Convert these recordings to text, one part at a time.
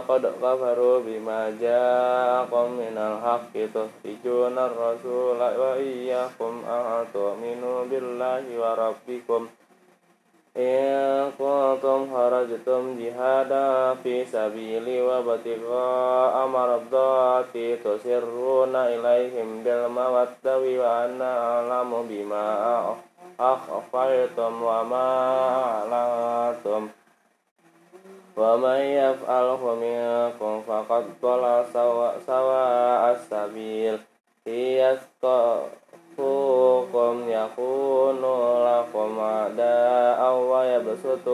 بالسبد وقد كفروا بما جاءكم من الحق تخرجون الرسول وإياكم أن تؤمنوا بالله وربكم إن كنتم خرجتم جهادا في سبيلي وابتغاء مرضاتي تسرون إليهم بالمودة وأنا أعلم بما أخفيتم وما أعلنتم ومن يفعله منكم فقد ضل سواء السبيل يسقفوكم يكون لكم أعداء ويبسط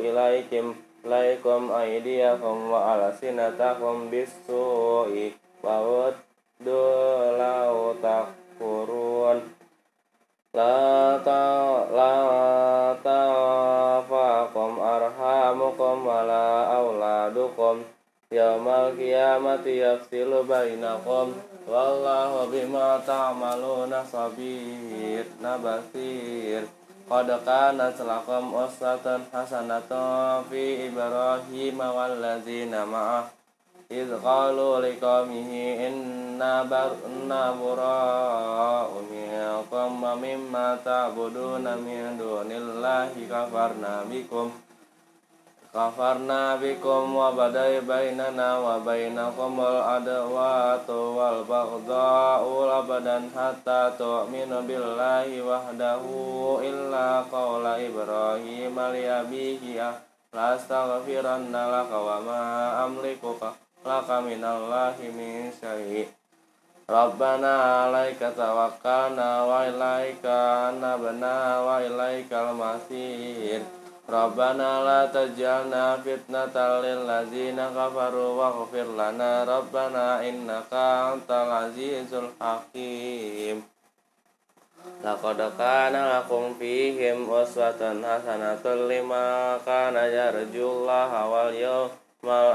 إليكم إليكم أيديكم وألسنتكم بالسوء وودوا لو تكفرون لا لا تنفعكم أرحامكم ولا أولادكم يوم القيامة يفصل بينكم والله بما تعملون خبير بصير قد كانت لكم أسوة حسنة في إبراهيم والذين معه إذ قالوا لقومه إنا براء منكم ومما تعبدون من دون الله كفرنا بكم كفرنا بكم وبدأ بيننا وبينكم العداوة والبغضاء أبدا حتى تؤمنوا بالله وحده إلا قول إبراهيم لأبيه لأستغفرن لك وما أملك laka minallahi min syai' Rabbana alaika tawakkalna wa ilaika anabna wa ilaikal masir. Rabbana la tajalna fitnatan lil ladzina kafaru waghfir lana. Rabbana innaka antal azizul hakim. Laqad kana lakum fihim uswatun hasanatul liman kana yarjullaha wal yawmal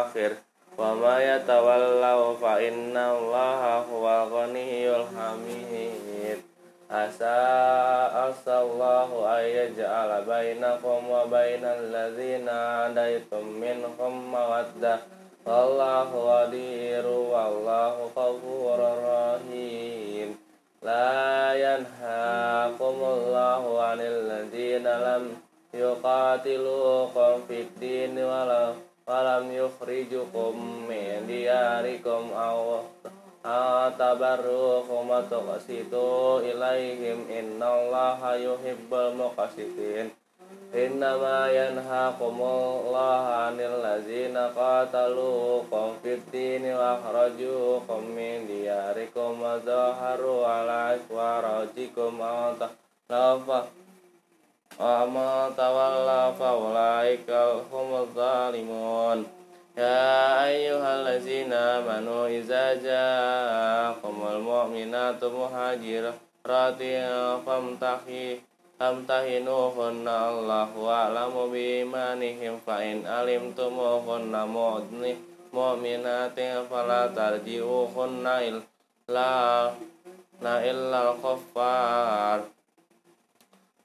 akhir wa ma yatawallaw fa inna allaha huwa ghaniyul hamid. Asa asallahu ayyaj'ala bainakum wa bainal ladzina adaitum minhum mawadda wallahu qadiru wallahu ghafurur rahim. La yanhaakumullahu 'anil ladzina lam yuqatilukum fid din walau walam yukhrijukum min diyarikum aw tabarrukum wa tuqsitu ilaihim. Innallaha yuhibbul muqsitin. Innama yanhaqumullahu anil ladzina qataluukum fid dini wa akhrajukum min diyarikum wa zaharu ala ikhwarajikum aw wa ma tawalla fa ulaika humuz zalimun Ya ayyuhallazina amanu iza ja'akumul mu'minatu muhajiratin famtahi famtahinuhunna Allahu a'lamu bimanihim fa in alimtumuhunna mu'dni mu'minatin fala tarji'uhunna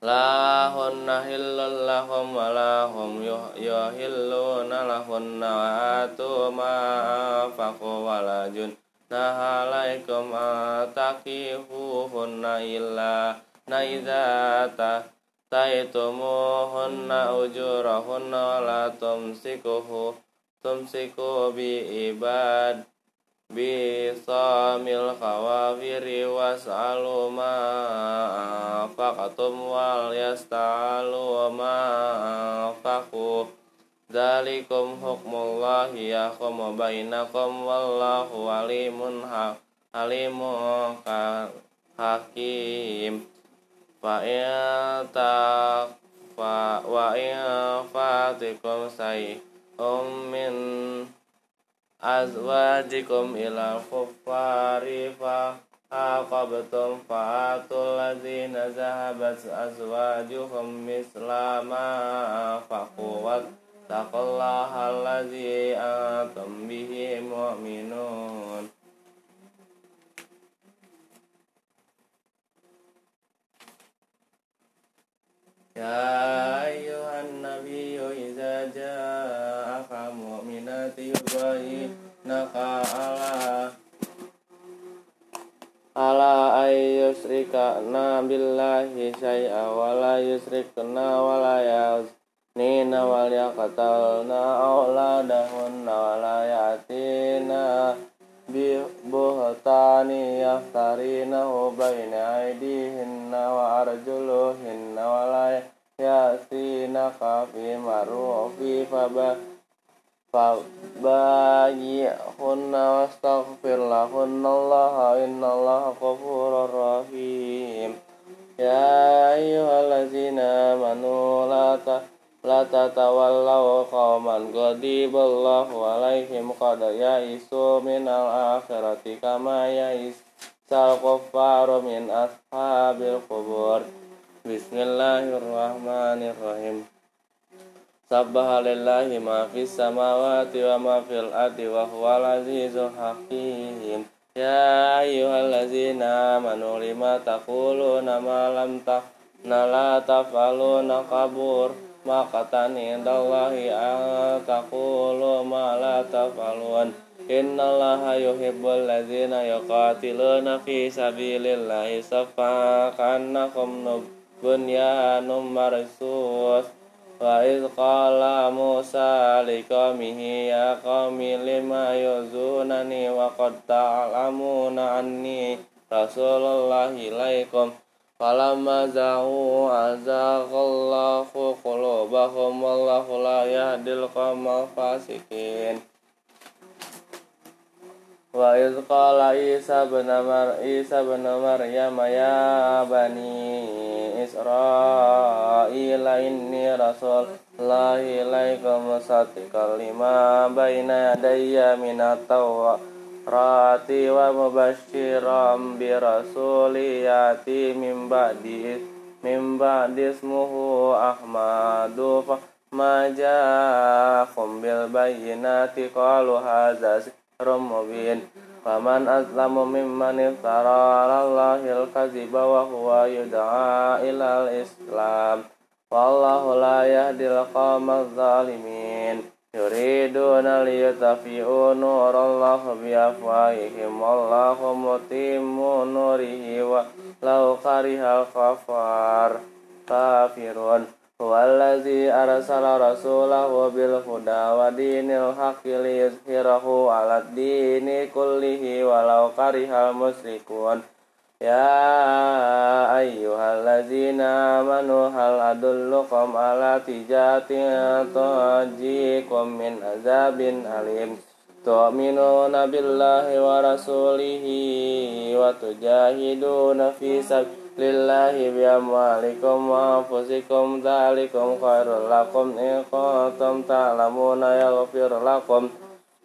La hunna hillun lahum wa lahum yuhilluna lahunna wa atu ma anfaqu wa la junaha alaikum atakifuhunna illa na idza bisamil khawafiri was'alu ma faqatum wal yasta'alu ma faqu Dalikum hukmullahi yahkumu bainakum wallahu alimun alimun hakim. Fa in fa wa in fatikum sayhum min azwajikum ila kuffari fa aqabtum fa'atul ladzina zahabat azwajuhum misla ma faqu taqallaha alladzi antum bihi mu'minun يا أيها النبي إذا جاءك مؤمنات يبايعنك على على أن يشركن بالله شيئا ولا يشركن ولا يزنين وليقتلن أولادهن ولا يأتين ببهتان يفترينه بين أيديهن وأرجلهن ولا يأتينك في معروف فبايعهن واستغفر لهن الله إن الله غفور رحيم يا أيها الذين آمنوا لا تهتدوا La tatawallaw qauman ghadiballahu alaihim qad ya'isu minal akhirati kama ya'isal kuffaru min ashabil qubur Bismillahirrahmanirrahim Sabbaha lillahi ma fis samawati wa ma fil ardi wa huwal azizul hakim Ya ayyuhallazina amanu lima taquluna ma lam ta la indallahi an taqulu ma la taf'alun. Innallaha yuhibbul ladzina yuqatiluna fi sabilillahi saffan kannakum bunyanum wa iz qala Musa liqaumihi ya anni rasulullahi ilaikum Falamma za'u azaghallahu qulubahum wallahu la yahdil qawmal fasikin. Wa iz qala Isa bin Mar Isa bin Maryam ya bani Israila inni rasul lahi ilaikum musaddiqan lima baina yadayya minat tawrat rati wa mubashiram bi rasuliyati min ba'di min ba'di ismuhu ahmadu fa ma ja'akum bil bayyinati qalu hadza sihrun mubin. Faman azlamu mimman iftara kadhiba wa huwa yud'a ila al-islam wallahu Yuriduna liyatafi'u nurallah biafwaihim Allahu mutimu nurihi wa lau karihal kafar. Kafirun. Walladzi arsala rasulahu bil huda wa dinil haqqi liyuzhirahu ala dini kullihi walau karihal dini kullihi walau karihal musyrikun Ya ayyuhallazina amanu hal adullukum ala tijatin tujikum min azabin alim. Tu'minuna billahi wa rasulihi wa tujahiduna fi sabilillahi bi amwalikum wa anfusikum. Dzalikum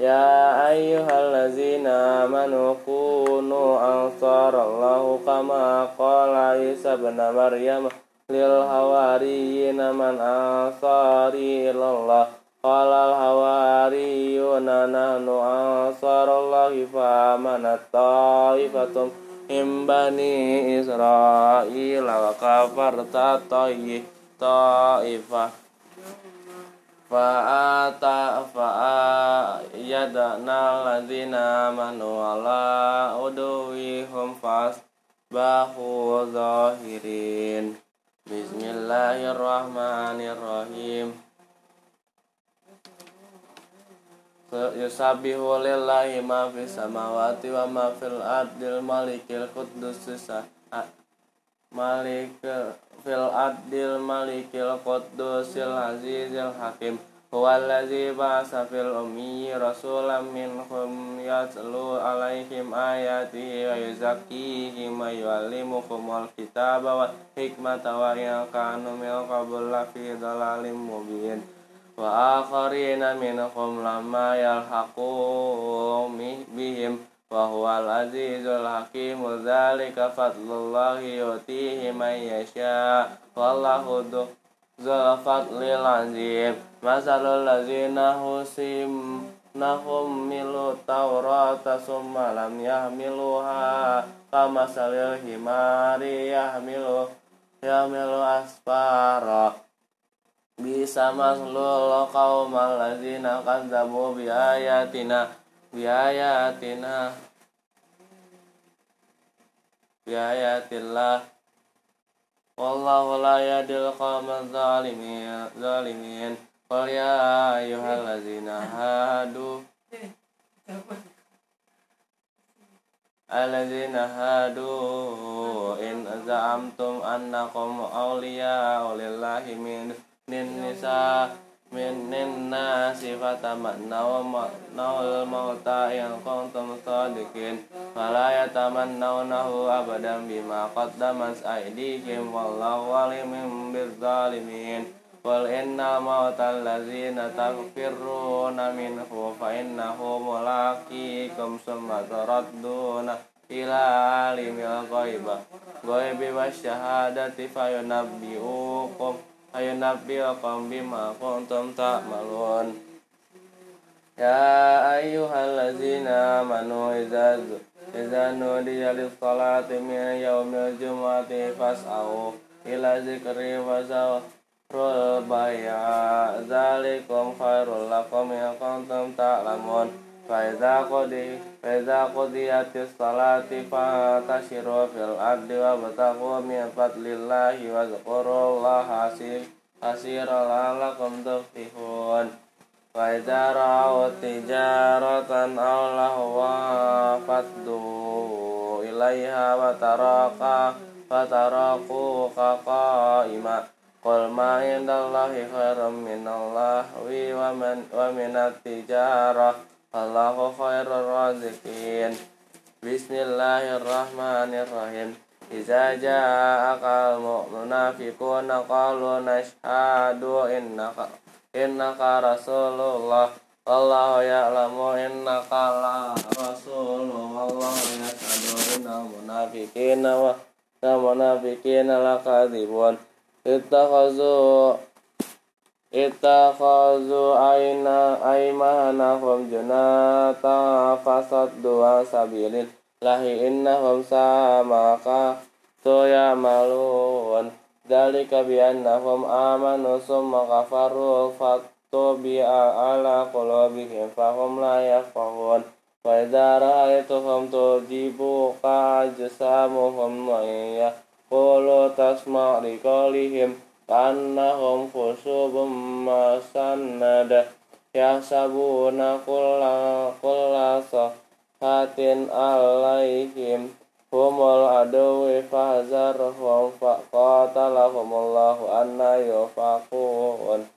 يا أيها الذين آمنوا كونوا أنصار الله كما قال عيسى ابن مريم للحواريين من أنصاري إلى الله قال الحواريون نحن أنصار الله فآمنت طائفة من بني إسرائيل وكفرت طائفة fa'ata fa'ayadna alladzina amanu ala uduwihum fas bahu zahirin. Bismillahirrahmanirrahim. Yusabbihu lillahi ma fis samawati wa ma fil ardil malikil quddus malikil fil adil malikil quddusil azizil hakim. Huwallazi ba'sa fil ummi rasulam minhum yatlu alaihim ayati wa yuzakkihim wa yu'allimuhum alkitaba wal hikmata wa in min qabl lafi dalalim mubin. Wa akharina minhum lamma yalhaqu bihim. وهو العزيز الحكيم ذلك فضل الله يؤتيه من يشاء والله ذو الفضل العظيم مثل الذين حسنهم ملوا التوراة ثم لم يحملوها كمثل الحمار يحمل يحمل أسفارا bisa maslul qaumal ladzina kadzabu bi ayatina bi ayatina bi ayatillah wallahu la yadil qaumal zalimin zalimin. Qul ya ayyuhalladzina hadu. Alladzina hadu in za'amtum annakum awliya'u lillahi min min nisa min nasi fatamannaw nawal mauta yang kuntum sadiqin fala yatamannawnahu abadan bima qaddamat aydihim wallahu alimun bizzalimin. Qul inna mautal ladzina tagfiruna minhu fa innahu mulaqikum summa taradduna ila alimil ghaiba. Ghaibi wasyahadati fayunabbi'ukum ayunabbi'akum bima kuntum ta'malun Ya ayyuhallazina amanu idza idza nudiya lis-salati min yaumil jumu'ati fas'au ila zikri wa zawrul bay'a dzalikum khairul lakum in kuntum ta'lamun Faiza Faiza qadiyatis salati fantashiru fil ardi wa batagu min fadlillahi wa zkurullaha asira la'allakum tuflihun Faiza ra'u tijaratan aw lahwa faddu ilaiha wa taraka wa taraku qaqaima Qul ma indallahi khairum minallahi wa min wa minat tijarah Allahu khairur razikin Bismillahirrahmanirrahim. Iza ja'aka al-munafiquna qalu nashhadu innaka innaka rasulullah. Wallahu ya'lamu innaka la rasulullah Wallahu yashhadu innal munafiqina wa munafiqina lakadzibun Ittakhazu Itakhazu aina aimanahum junata fasad dua sabilin lahi innahum samaka tuya malun dalika biannahum amanu summa kafaru fatubia ala kulubihim fahum la yakfahun Faidara itu hum tu dibuka jasamu hum wa annahum khusubum masannada yahsabuna kulla kulla sahatin alaihim. Humul aduwi fahzarhum faqatalahumullahu anna yufakun.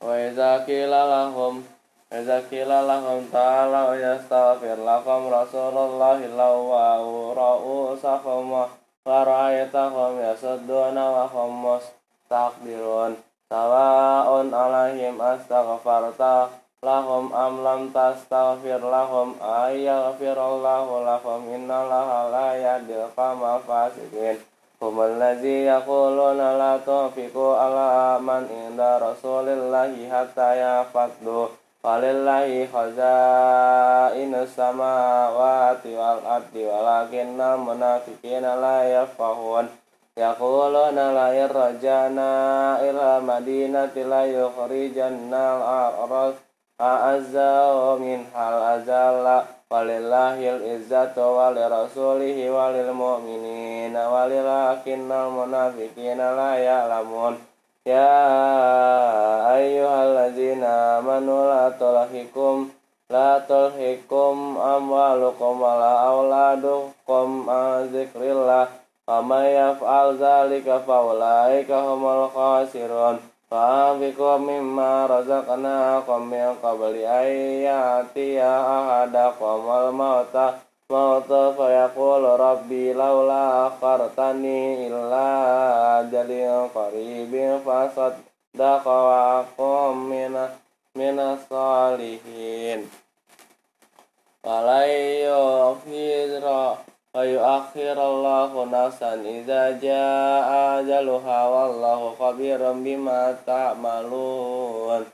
Wa idza qila lahum Iza kila lahum ta'ala yastaghfir lakum Rasulullahi lawwa'u ra'usahum wa ra'aytahum yasudduna wa hum mustakbirun. Sawa'un alaihim astaghfarta lahum am lam tastaghfir lahum ayyaghfirallahu lahum innallaha la yahdil qawmal fasiqin. Humul ladzi yaquluna la tunfiqu ala man inda rasulillahi hatta yafaddu Walillahi khazainus samawati wal ardi walakinnal munafiqina la yafqahun. Yaquluna la yarjana ila madinati la yukhrijanna al-a'raz a'azza min hal azalla. Walillahil izzatu walirasulihi walil mu'minina walilakinnal munafiqina la ya'lamun Ya ayyuhalladzina amanu la tulhikum la tulhikum amwalukum wala auladukum an zikrillah Fama yaf'al zalika faulaika humul khasirun. Fa'afiku mimma razaqnakum min qabli ayyati ya ahadakum al mauta mauta fayaqul rabbi laula akhartani illa أجل قريب فصدق وأقام من من الصالحين ولن يؤخر ويؤخر الله نفسا إذا جاء أجلها والله خبير بما تعملون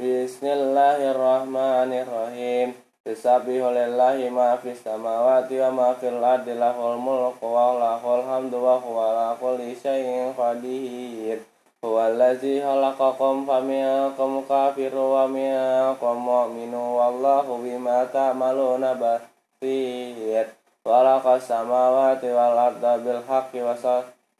بسم الله الرحمن الرحيم Yusabbihu lillahi ma fis samawati wa la fil ardi lahul mulku wa lahul hamdu wa huwa ala kulli syai'in qadir. Huwa allazi khalaqakum faminkum minu wa minkum mu'minun wallahu bima ta'maluna basir. Walaqa samawati wal arda bil haqqi wa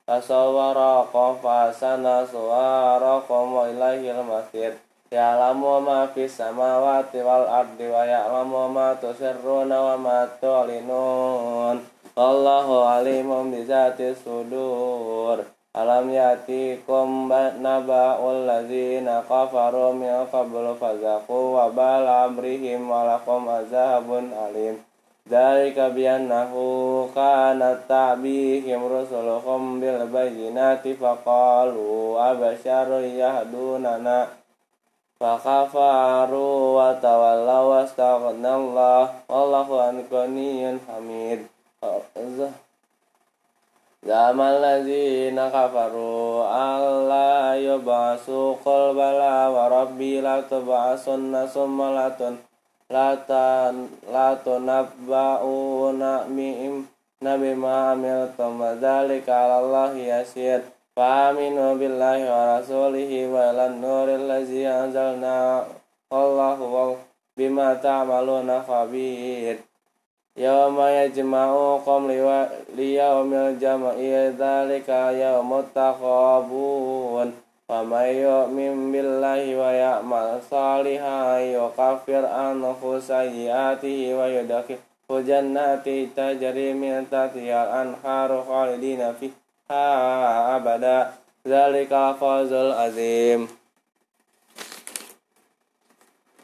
tasawwarakum fa sana suwarakum wa ilaihil masir. Ya'lamu ma fis samawati wal ardi wa ya'lamu ma tusirruna wa ma tu'linun. Wallahu alimun bi zati sudur. Alam yatikum naba'ul ladzina kafaru min qablu fazaqu wa bal amrihim wa lakum azabun alim. Dzalika bi annahu kanat ta'bihim rusuluhum bil bayyinati faqalu abasyaru yahdunana Fakafaru wa tawallaw wastaghnallaah wallahu ghaniyyun hamid. Zaman ladzina kafaru alla yub'asu qul bala wa rabbi la tub'asunna summa latun latan latunabba'una mi'im nabi ma amiltum wa dzalika 'ala Allahi yasir. فآمنوا بالله ورسوله وإلى النور الذي أنزلنا والله بما تعملون خبير يوم يجمعكم ليوم الجمع ذلك يوم التغابون ومن يؤمن بالله ويعمل صالحا يكفر عنه سيئاته ويدخله جنات تجري من تحتها الأنهار خالدين فيه abada. Zalika fazul azim.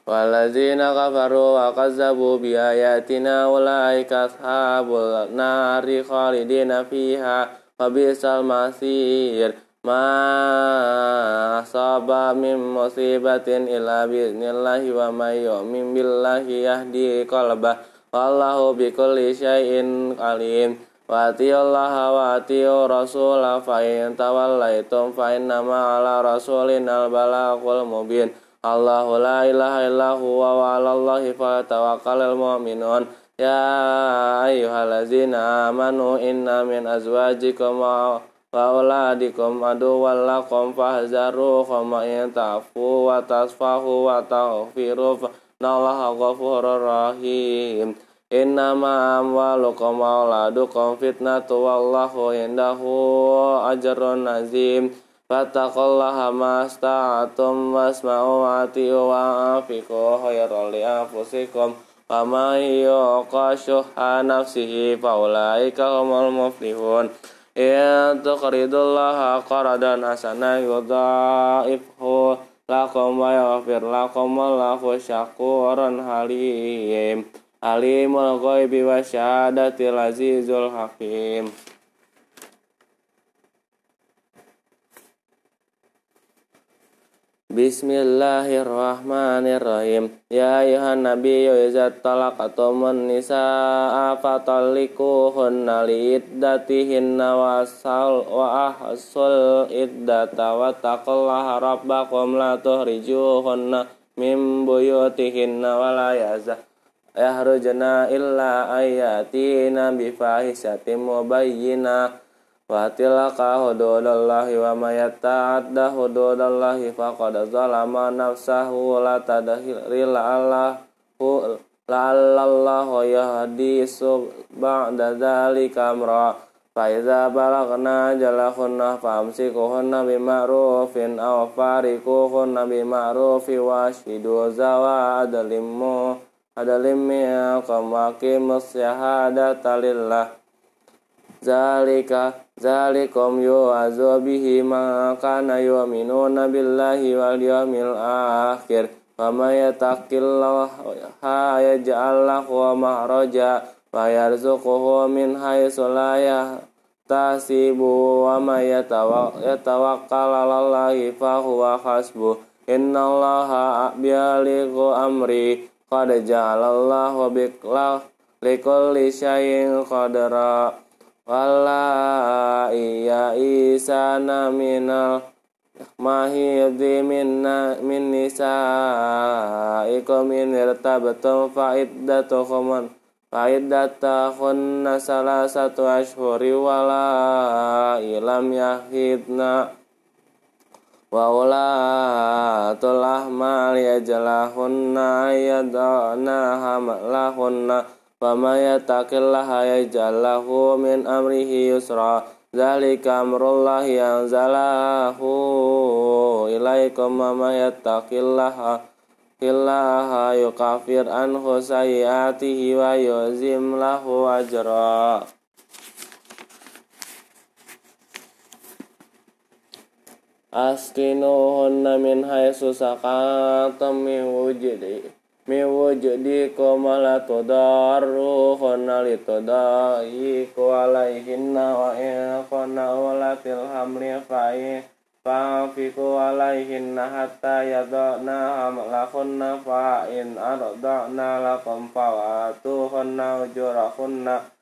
Waladzina kafaru wa kazzabu bi ayatina ulaika ashabul nari khalidina fiha wa bisal masir. Ma asaba min musibatin illa bi'nillahi wa may yu'min billahi yahdi qalbah. Wallahu bikulli syai'in alim wa atiullaha wa atiu rasula fa in tawallaitum fa innama ala rasulin al balagul mubin. Allahu la ilaha illa huwa wa 'alallahi fatawakkalul mu'minun ya ayyuhallazina amanu inna min azwajikum wa auladikum aduwwan lakum fahzaruhum in ta'fu wa tasfahu wa taghfiru fa innallaha ghafurur rahim Innama amwalukum wa auladukum fitnatu wallahu indahu ajrun azim. Fattaqullaha masta'atum wasma'u wa ati'u wa afiqu khairan li anfusikum. Wa man yuqa syuhha nafsihi fa ulaika humul muflihun. In tuqridullaha qaradan hasana yudha'ifhu lakum wa yaghfir lakum wallahu syakurun halim. Alimul ghaibi wa syahadatil azizul hakim. Bismillahirrahmanirrahim. Ya ayuhan nabiyyu iza talaqatumun nisaa fatallikuhunna liiddatihinna wa sal wa ahsul iddata wa taqullaha rabbakum la tuhrijuhunna min buyutihinna wa la yazah yahrujna illa ayatina bifahishatin mubayyina. Wa tilaka hududallahi wa may yata'adda hududallahi faqad zalama nafsahu la tadhiril allahu la'allallahu yahdi ba'da dzalika amra. Fa iza balagna jalahunna famsikuhunna bima'rufin aw farikuhunna bima'rufi wa shidu zawa adlimu adalim minkum aqimus syahadata lillah zalika zalikum yu'azu bihi ma kana yu'minuna billahi wal yawmil akhir. Wa may yattaqillaha yaj'al lahu makhraja wa yarzuquhu min haitsu la tasibu wa may yatawakkal 'alallahi fa huwa hasbuh. Innallaha bialighu amri qad ja'alallahu bikla likulli syai'in qadara wala iya isana minal mahidhi minna min nisaikum in irtabtum fa iddatukum Faidatahunna salah satu ashuri wala ilam yahidna wa ulatul mal yajalahunna yadana hamalahunna Fama yataqillaha yajallahu min amrihi yusra. Zalika amrullahi anzalahu ilaikum Mama yataqillaha Illaha yukafir anhu sayyatihi wa yuzim lahu ajra Askinuhunna min haisu sakatam min wujudi min wujudikum la tudarruhunna litudaiku alaihinna wa in kunna ulatil hamli fa'in Fa'afiku alaihinna hatta yadokna hamlahunna fa'in ardokna lakum fawatuhunna ujurahunna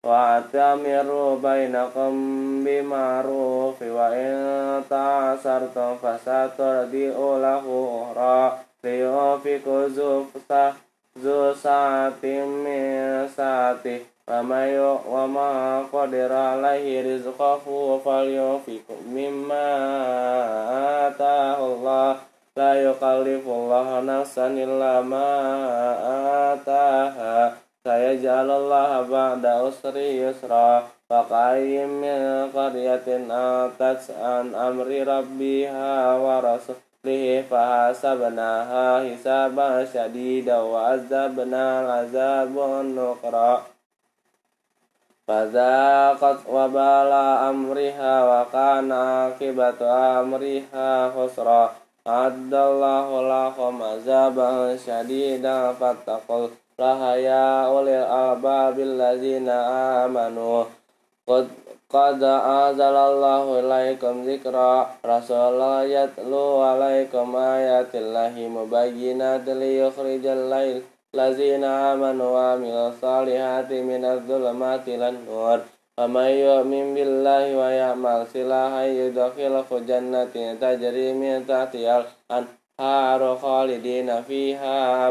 wa atamiru bainakum bimarufi wa in ta'asartum fasaturdi'u lahu uhra liyufiku zufsah zu sa'atim min sa'atih Famayo wa ma qadira alaihi rizqahu falyunfiq mimma atahu Allah la yukallifu Allah ataha sayajalullah ba'da usri yusra faqayyim min qaryatin atat an amri rabbiha wa rasulihi fahasabnaha hisaban syadida wa azabna azabun nukra. Fadzaqat wa bala amriha wa kana akibatu lahaya ulil albabil lazina amanu. Qad Qad anzalallahu ilaikum zikra Rasulullah yatlu alaikum ayatillahi mubayyinatin liyukhrijal lail lazina amanu wa amil salihati minaz zulumati lan nur. Faman yu'min billahi wa ya'mal silahan yudkhilhu jannatin tajri min tahtihal anharu khalidina fiha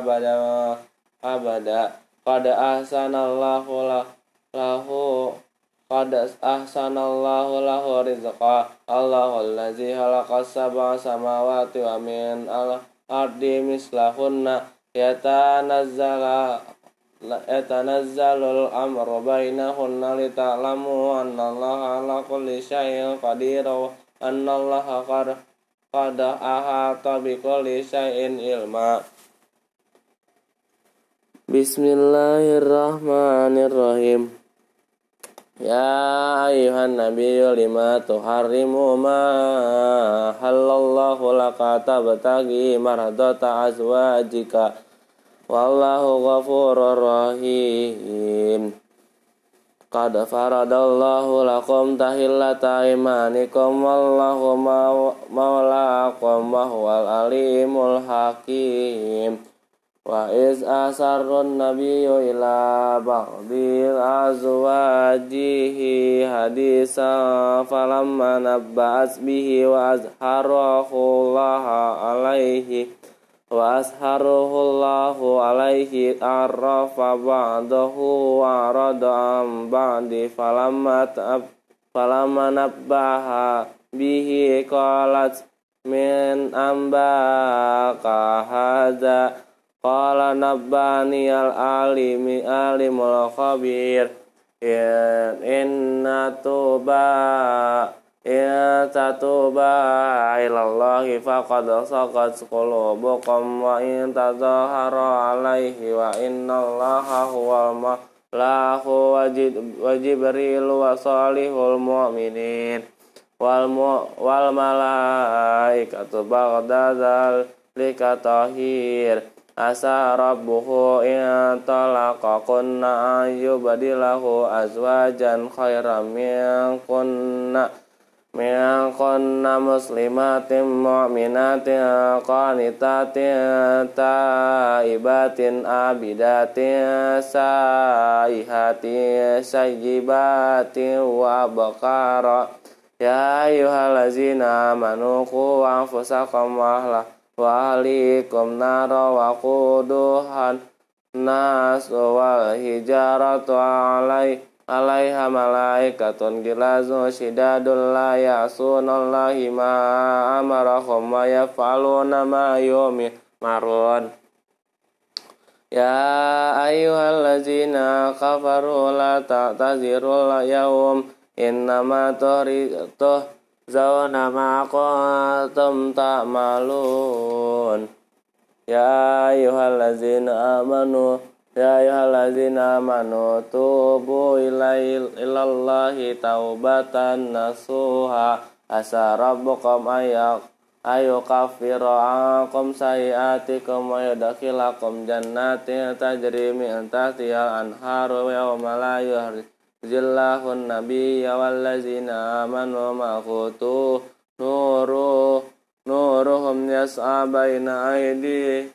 abada. Qad ahsanallahu lahu. Qad ahsanallahu lahu rizqa. Allahu allazi khalaqa sab'a samawati wa min al-ardi mislahunna. Yatanazzala yatanazzalul amru bainahunna lita'lamu annallaha ala kulli syai'in qadir wa annallaha qad qad ahata bi kulli syai'in ilma Bismillahirrahmanirrahim. Ya ayuhan nabiyyu lima tuharrimu ma halallahu laka tabtagi maradata azwajika. Wallahu ghafurur rahim. Qad faradallahu lakum tahillata imanikum. Wallahu mawlaakum wa alimul hakim Wa iz asarrun nabiyyu ila ba'dil azwajihi hadisa falamma nabba'as bihi wa azharahu Allah alaihi wa azharahu Allah alaihi arrafa ba'dahu wa arada am ba'di falamma falamma nabbaha bihi qalat min ambaka hadza Qala nabbani al-alimi alimul khabir. Inna tuba In tatuba ilallahi faqad saqat qulubukum wa in tazahara alaihi wa inna allaha huwal malahu wa jibril wa salihul mu'minin. Wal, wal malaikatu baghdadal likatahir asa rabbuhu in talaqa kunna ayyubadilahu azwajan khairam min kunna min kunna muslimatin mu'minatin qanitatin taibatin abidatin saihatin sayyibatin wa bakara ya ayyuhallazina amanu qu anfusakum wa wa alikum nara wa quduhan nas wal hijaratu alai alaiha malaikatun gilazu shidadul la ya'sunallahi ma amarahum wa yaf'aluna ma marun Ya ayyuhallazina kafaru la ta'tazirul yawm zauna ma kuntum ta'malun. Ya ayyuhallazina amanu ya ayyuhallazina amanu tubu ilallahi taubatan nasuha. Asa rabbukum ayak ayo kafiru ankum sayiatikum wa yudakhilakum jannatin tajri min tahtihal anharu yawma la yuhri zillahun nabiyya wallazina amanu ma'khutu nuru nuruhum yas'a baina aidi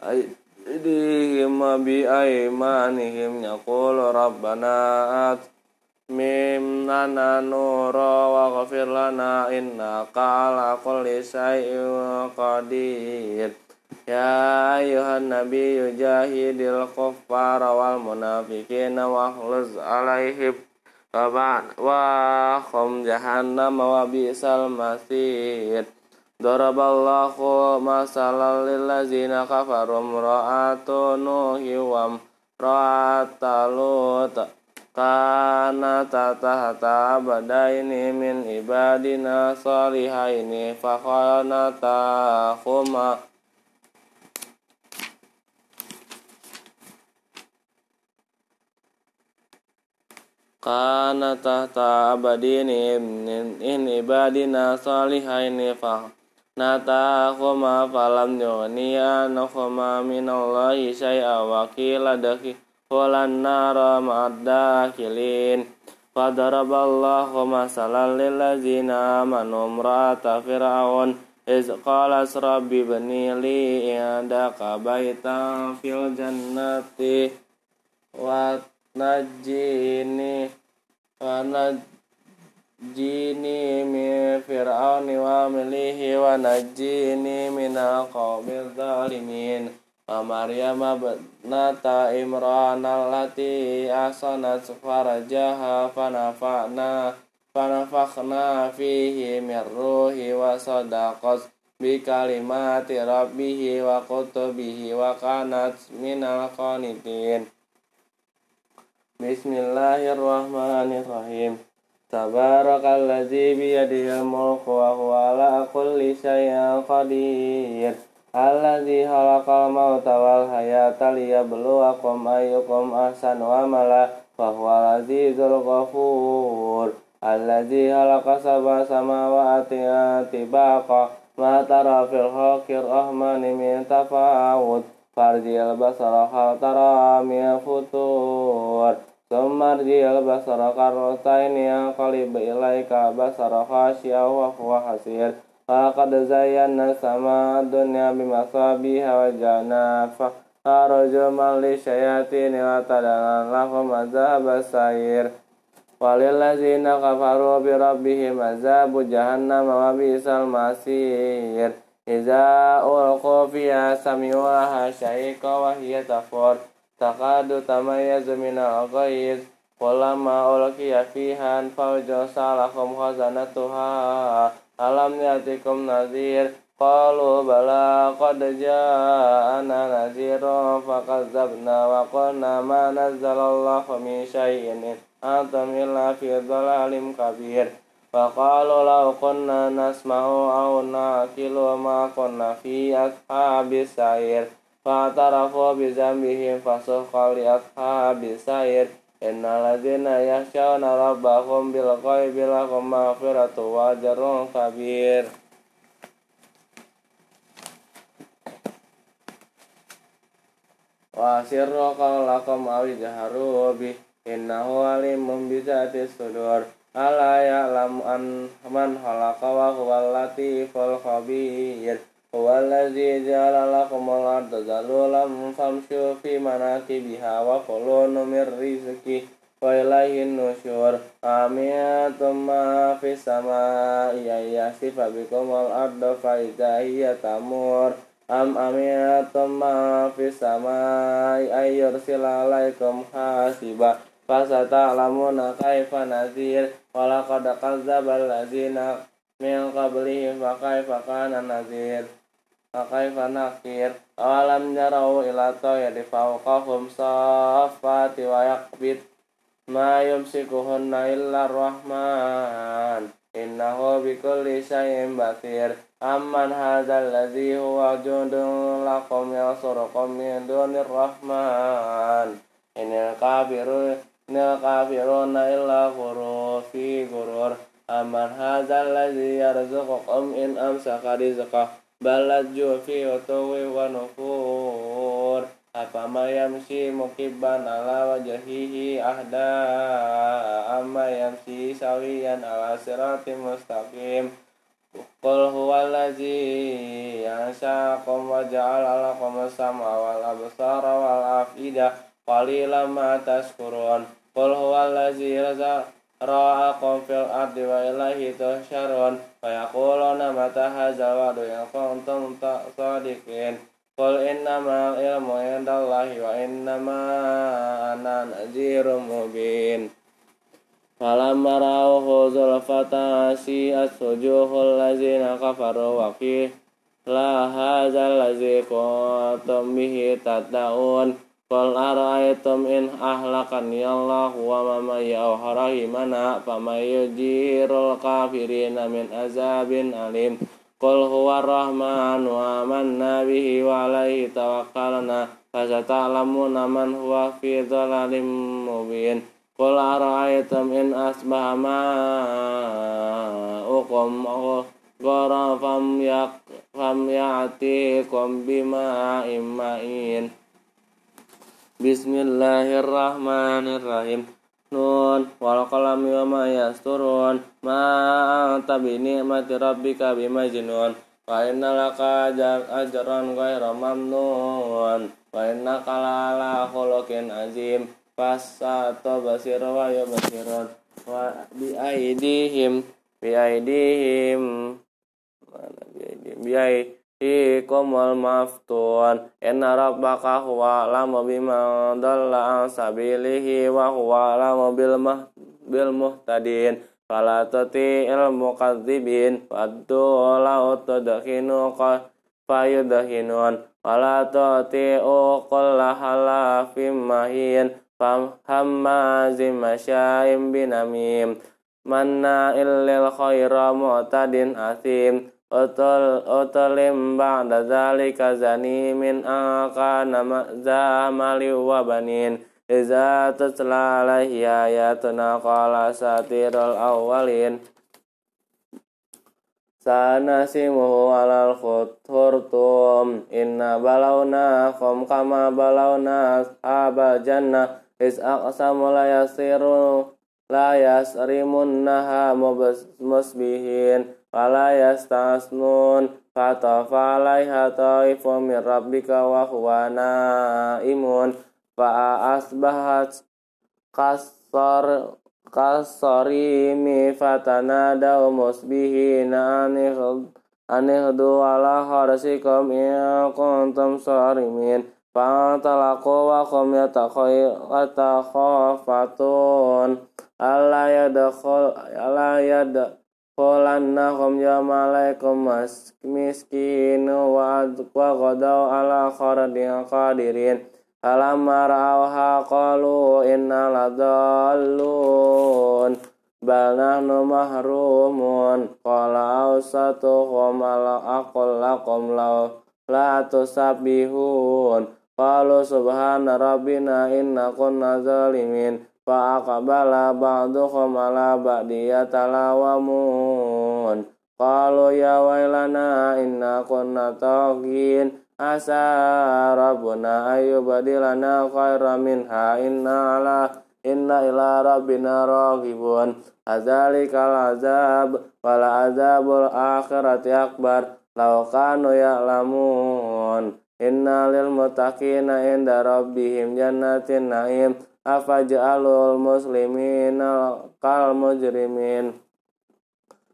aidihim bi aymanihim yaqulu rabbana at mim lana nura wa ghafir lana innaka ala kulli syai'in qadir Ya ayuhan nabi yujahidil kuffara wal munafiqina wahluz alaihim. Wa khum jahannam wa bi'sal masir. Daraballahu masalan lillazina kafaru mra'atu nuhi wa mra'ata lut. Kana tatahta abadaini min ibadina salihaini fakhanata kana tahta abadini in ibadina salihaini fa nata khuma falam yughniya nakhuma minallahi syai'a wa qila dakhi walan nara ma'ad-dakhilin Fadaraballahu masalan lillazina amanu imra'ata fir'aun iz qalas rabbi bani li indaka baitan fil jannati wa najini wa najini min fir'auni wa milihi wa najini min alqawmi zalimin. Wa maryam ibnata imran allati ahsanat farajaha fanafa'na fanafakhna fihi min ruhi wa sadaqat bi kalimati rabbihi wa kutubihi wa kanat minal qanitin Bismillahirrahmanirrahim. Tabarakalladzi biyadihil mulku wa huwa ala kulli syai'in qadir. Alladzi khalaqal mauta wal hayata liyabluwakum ayyukum ahsanu amala wa huwal azizul ghafur. Alladzi khalaqa sab'a samawati tibaqa ma tara fil khalqir rahmani min tafawut farjil basara hal tara min futur. Sumar jil basara karrotain yang qalib ilaika basara khasya wa huwa hasir. Laqad zayyana sama dunya bimasabiha wa jana fa Arjuman li syayatin wa tadalan lahum azab sayir Walillazina kafaru bi rabbihim azabu jahannam wa bisal masir Iza ulqu fiha sami'u laha syaika wa hiya tafur takadu tamayyazu min al-ghayz Kulama ulqiya fiha fawju salakum khazanatuha. Alam yatikum nadhir? Qalu bala qad ja'ana nadhirun fakazzabna wa qulna ma nazzalallahu min syai'in antum illa fi dhalalim kabir فقالوا لو كنا نسمع أو نعقل ما كنا في أصحاب السعير فاعترفوا بذنبهم فسحقا لأصحاب السعير إن الذين يخشون ربهم بالغيب لهم مغفرة وأجر كبير wa sirru qawlakum aw jaharu bi innahu alimun bi dzati sudur ala ya'lam an man khalaqa wa huwal latiful khabir. Huwa allazi ja'ala lakum al-ardha zalulan famshu fi manakibiha wa kulu min rizqi wa ilaihin nusyur amiyatum ma fis samai yasifa bikum al-ardha fa idza hiya tamur. Am amiyatum ma fis samai ayyursila alaikum hasiba. Fasata'lamuna kaifa nazir wa laqad kadzdzaba allazina min qablihim fa kaifa kana nazir fa kaifa nakir awalam yarau ila tayri fawqahum saffati wa yaqbit ma yumsikuhunna illa rahman innahu bikulli syai'in basir amman hadzal ladzi huwa jundun lakum yasurukum min dunir rahman. Inil kafirun inil kafiruna illa ghurur fi ghurur amman hadzal ladzi yarzuqukum in amsaka rizqah balajju fi utuwi wa nufur. Afama yamsi mukibban ala wajhihi ahda. Amma yamsi sawiyan ala siratim mustaqim. Qul huwallazi yansaakum wa ja'ala lakum as-sam'a wal absara wal afida qalilan ma tashkurun Qul huwallazi ra'akum fil ardi wa ilaihi tuhsyarun fa yaquluna mata hadzal wa'du in kuntum sadiqin Qul innama ilmu indallahi wa innama ana nadhirum mubin. Falamma ra'awhu zulfatan si'at wujuhul ladzina kafaru wa qila hadzal kuntum bihi. Qul ara'aytum in ahlakani Allah wa man ya'ahu rahimana faman yujirul kafirina min azabin alim. Qul huwa rahman wa amanna bihi wa alaihi tawakkalna fasata'lamuna man huwa fi dhalalim mubin Qul ara'aytum in asbaha ma'ukum ghara fam yak fam ya'tikum bima imma'in Bismillahirrahmanirrahim. Nun wal qalami wa ma yasturun. Ma anta bi ni'mati rabbika bimajnun. Wa inna laka ajran ghayra mamnun. Wa innaka la khuluqin azim. Fasato basir wa yubsirun. Wa bi aidihim. Bi aidihim. Bi aidihim ikumul maftun inna rabbaka huwa alamu bima dalla an sabilihi wa huwa alamu bil, bil muhtadin. Fala il mukadzibin waddu lau tudkhinu fayudhinun fala tuti'u kulla halafim mahin fam hammazim masyaim binamim. Manna illil khaira mu'tadin asim Utul utulim ba'da zalika zanimin akana zamali wa banin. Iza tutla alaihi ayatuna qala satirul awalin Sanasimuhu alal khurtum Inna balawna khum kama balawna ashabal jannah Is aqsamu yasrimunnaha fala yastasnun fatafa alaiha ta'ifu min rabbika wa huwa naimun fa asbahat kasar kasarimi fatanadaw musbihina anihdu ala harsikum in kuntum sarimin Fantalaqu wa qum yatakhafatun alla yadkhul alla yadkhul Qulannahum yamalaikum miskinu wa qadaw ala kharadin qadirin. Falamma ra'awha qalu inna ladallun Bal nahnu mahrumun. Qala awsatuhum ala aqul lakum law la tusabbihun Qalu subhana rabbina inna kunna zalimin Fa'aqabala ba'duhum ala ba'di yatalawamun. Qalu ya wailana inna kunna taghin asa rabbuna ayyubadilana khairan minha inna ala inna ila rabbina raghibun adzalikal azab wal azabul akhirati akbar. Law kanu ya'lamun. Inna lil muttaqina inda rabbihim jannatin na'im afaj'alul muslimina kal mujrimin?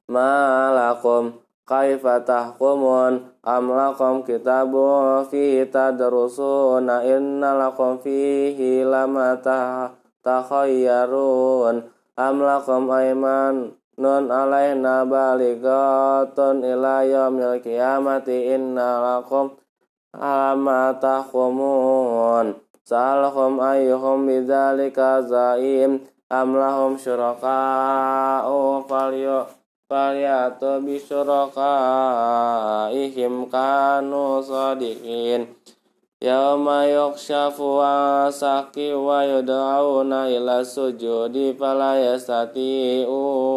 Malakum kaifa tahkumun? Am lakum kitabu fihi tadrusuna? Inna lakum fihi lama takhayyarun. Am lakum ayman nun alaina baligatun ila yaumil qiyamati? Inna lakum lama tahkumun سألهم أيهم بذلك زعيم أم لهم شركاء فليأتوا بشركائهم كانوا صادقين يوم يكشف ساقي ويدعون إلى السجود فلا يستطيعون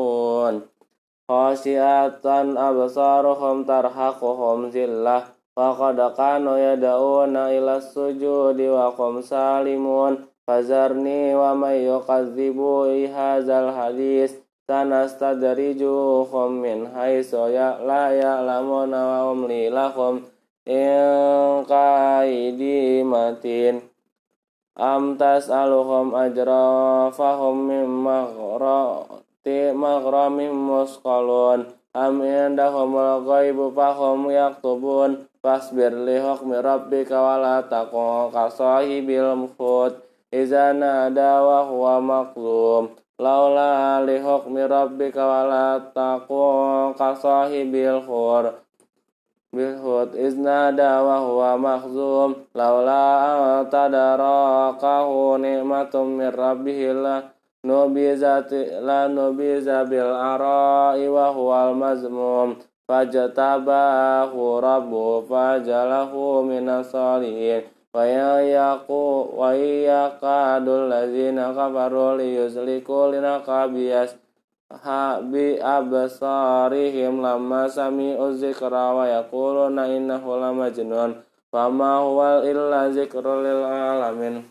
خاشئة أبصارهم ترهقهم ذِلَّةٌ zillah wa qad kanu yad'una ila sujudi wa qum salimun. Fazarni wa may yukadzibu hadzal hadis. Sanastadrijuhum min haitsu ya la ya'lamuna wa umli lahum in qaidi matin. Am tas'aluhum ajra fahum min maghrati maghramin musqalun. Am indahumul ghaibu fahum yaktubun fasbir li hukmi rabbika wa la taqu ka sahibil mufut iza nada wa huwa maqlum laula li hukmi rabbika wala taqu ka sahibil khur hud iznada wa huwa mahzum laula tadarakahu nikmatum min rabbih la nubizati la nubiza bil arai wa al mazmum fajtabahu rabbu fajalahu minas salihin Wayayaku wayakadul lazina kafaru liyusliku linaka bias bi absarihim lama sami'u zikra wa yaquluna innahu lamajnun. Fama huwa illa zikrul lil alamin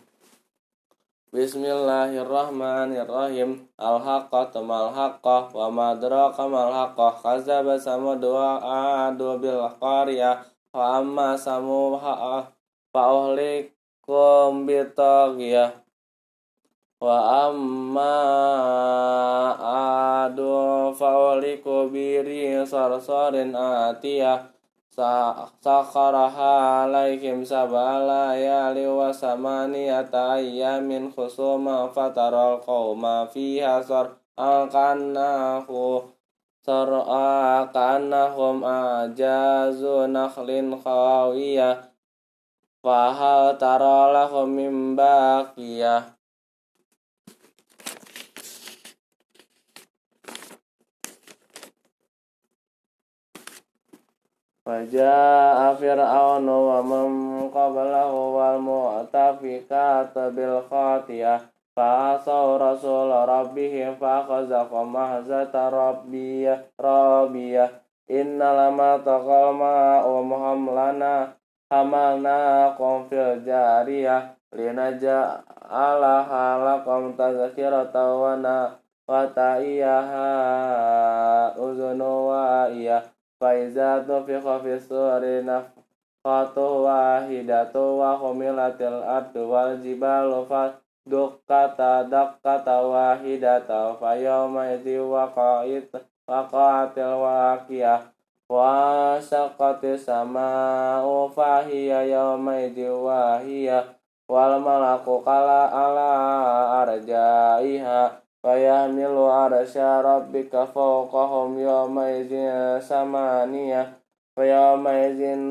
Bismillahirrahmanirrahim. Al-haqqah tamal haqqah wa madraka mal haqqah kazaba samud wa adu bil qaryah wa amma samu fa'uhlikum bitagiyah wa amma adu fa'uhliku biri sarsarin atiyah sakharaha alaihim sabala yali wa samaniyata ayyamin khusuma fataral qawma fiha sar angkannahu sar'a kanahum ajazu nakhlin khawiyah. Fahal tara lahum min baqiyah Faja'a fir'aunu wa man qablahu wal mu'tafikata bil khatiyah. Fa'asaw rasul rabbihim fa'akhazaqam mahzata rabbiyah rabbiyah. Inna lama taqal ma'u muhamlana hamalnakum fil jariyah. Linaja'alaha lakum tazkirata wa na wa ta'iyaha uzunu wa iya fa iza tufiqa fi suri nafqatu wahidatu wa humilatil ardu wal jibalu fa dukkata dakkata wahidata fa yawma idhi waqa'it waqa'atil waqiyah wa saqati sama'u fahiya yawmaidi wahiya wal malaku kala ala arjaiha fayahmilu arsya rabbika fawqahum yawmaidin samaniya fayawmaidin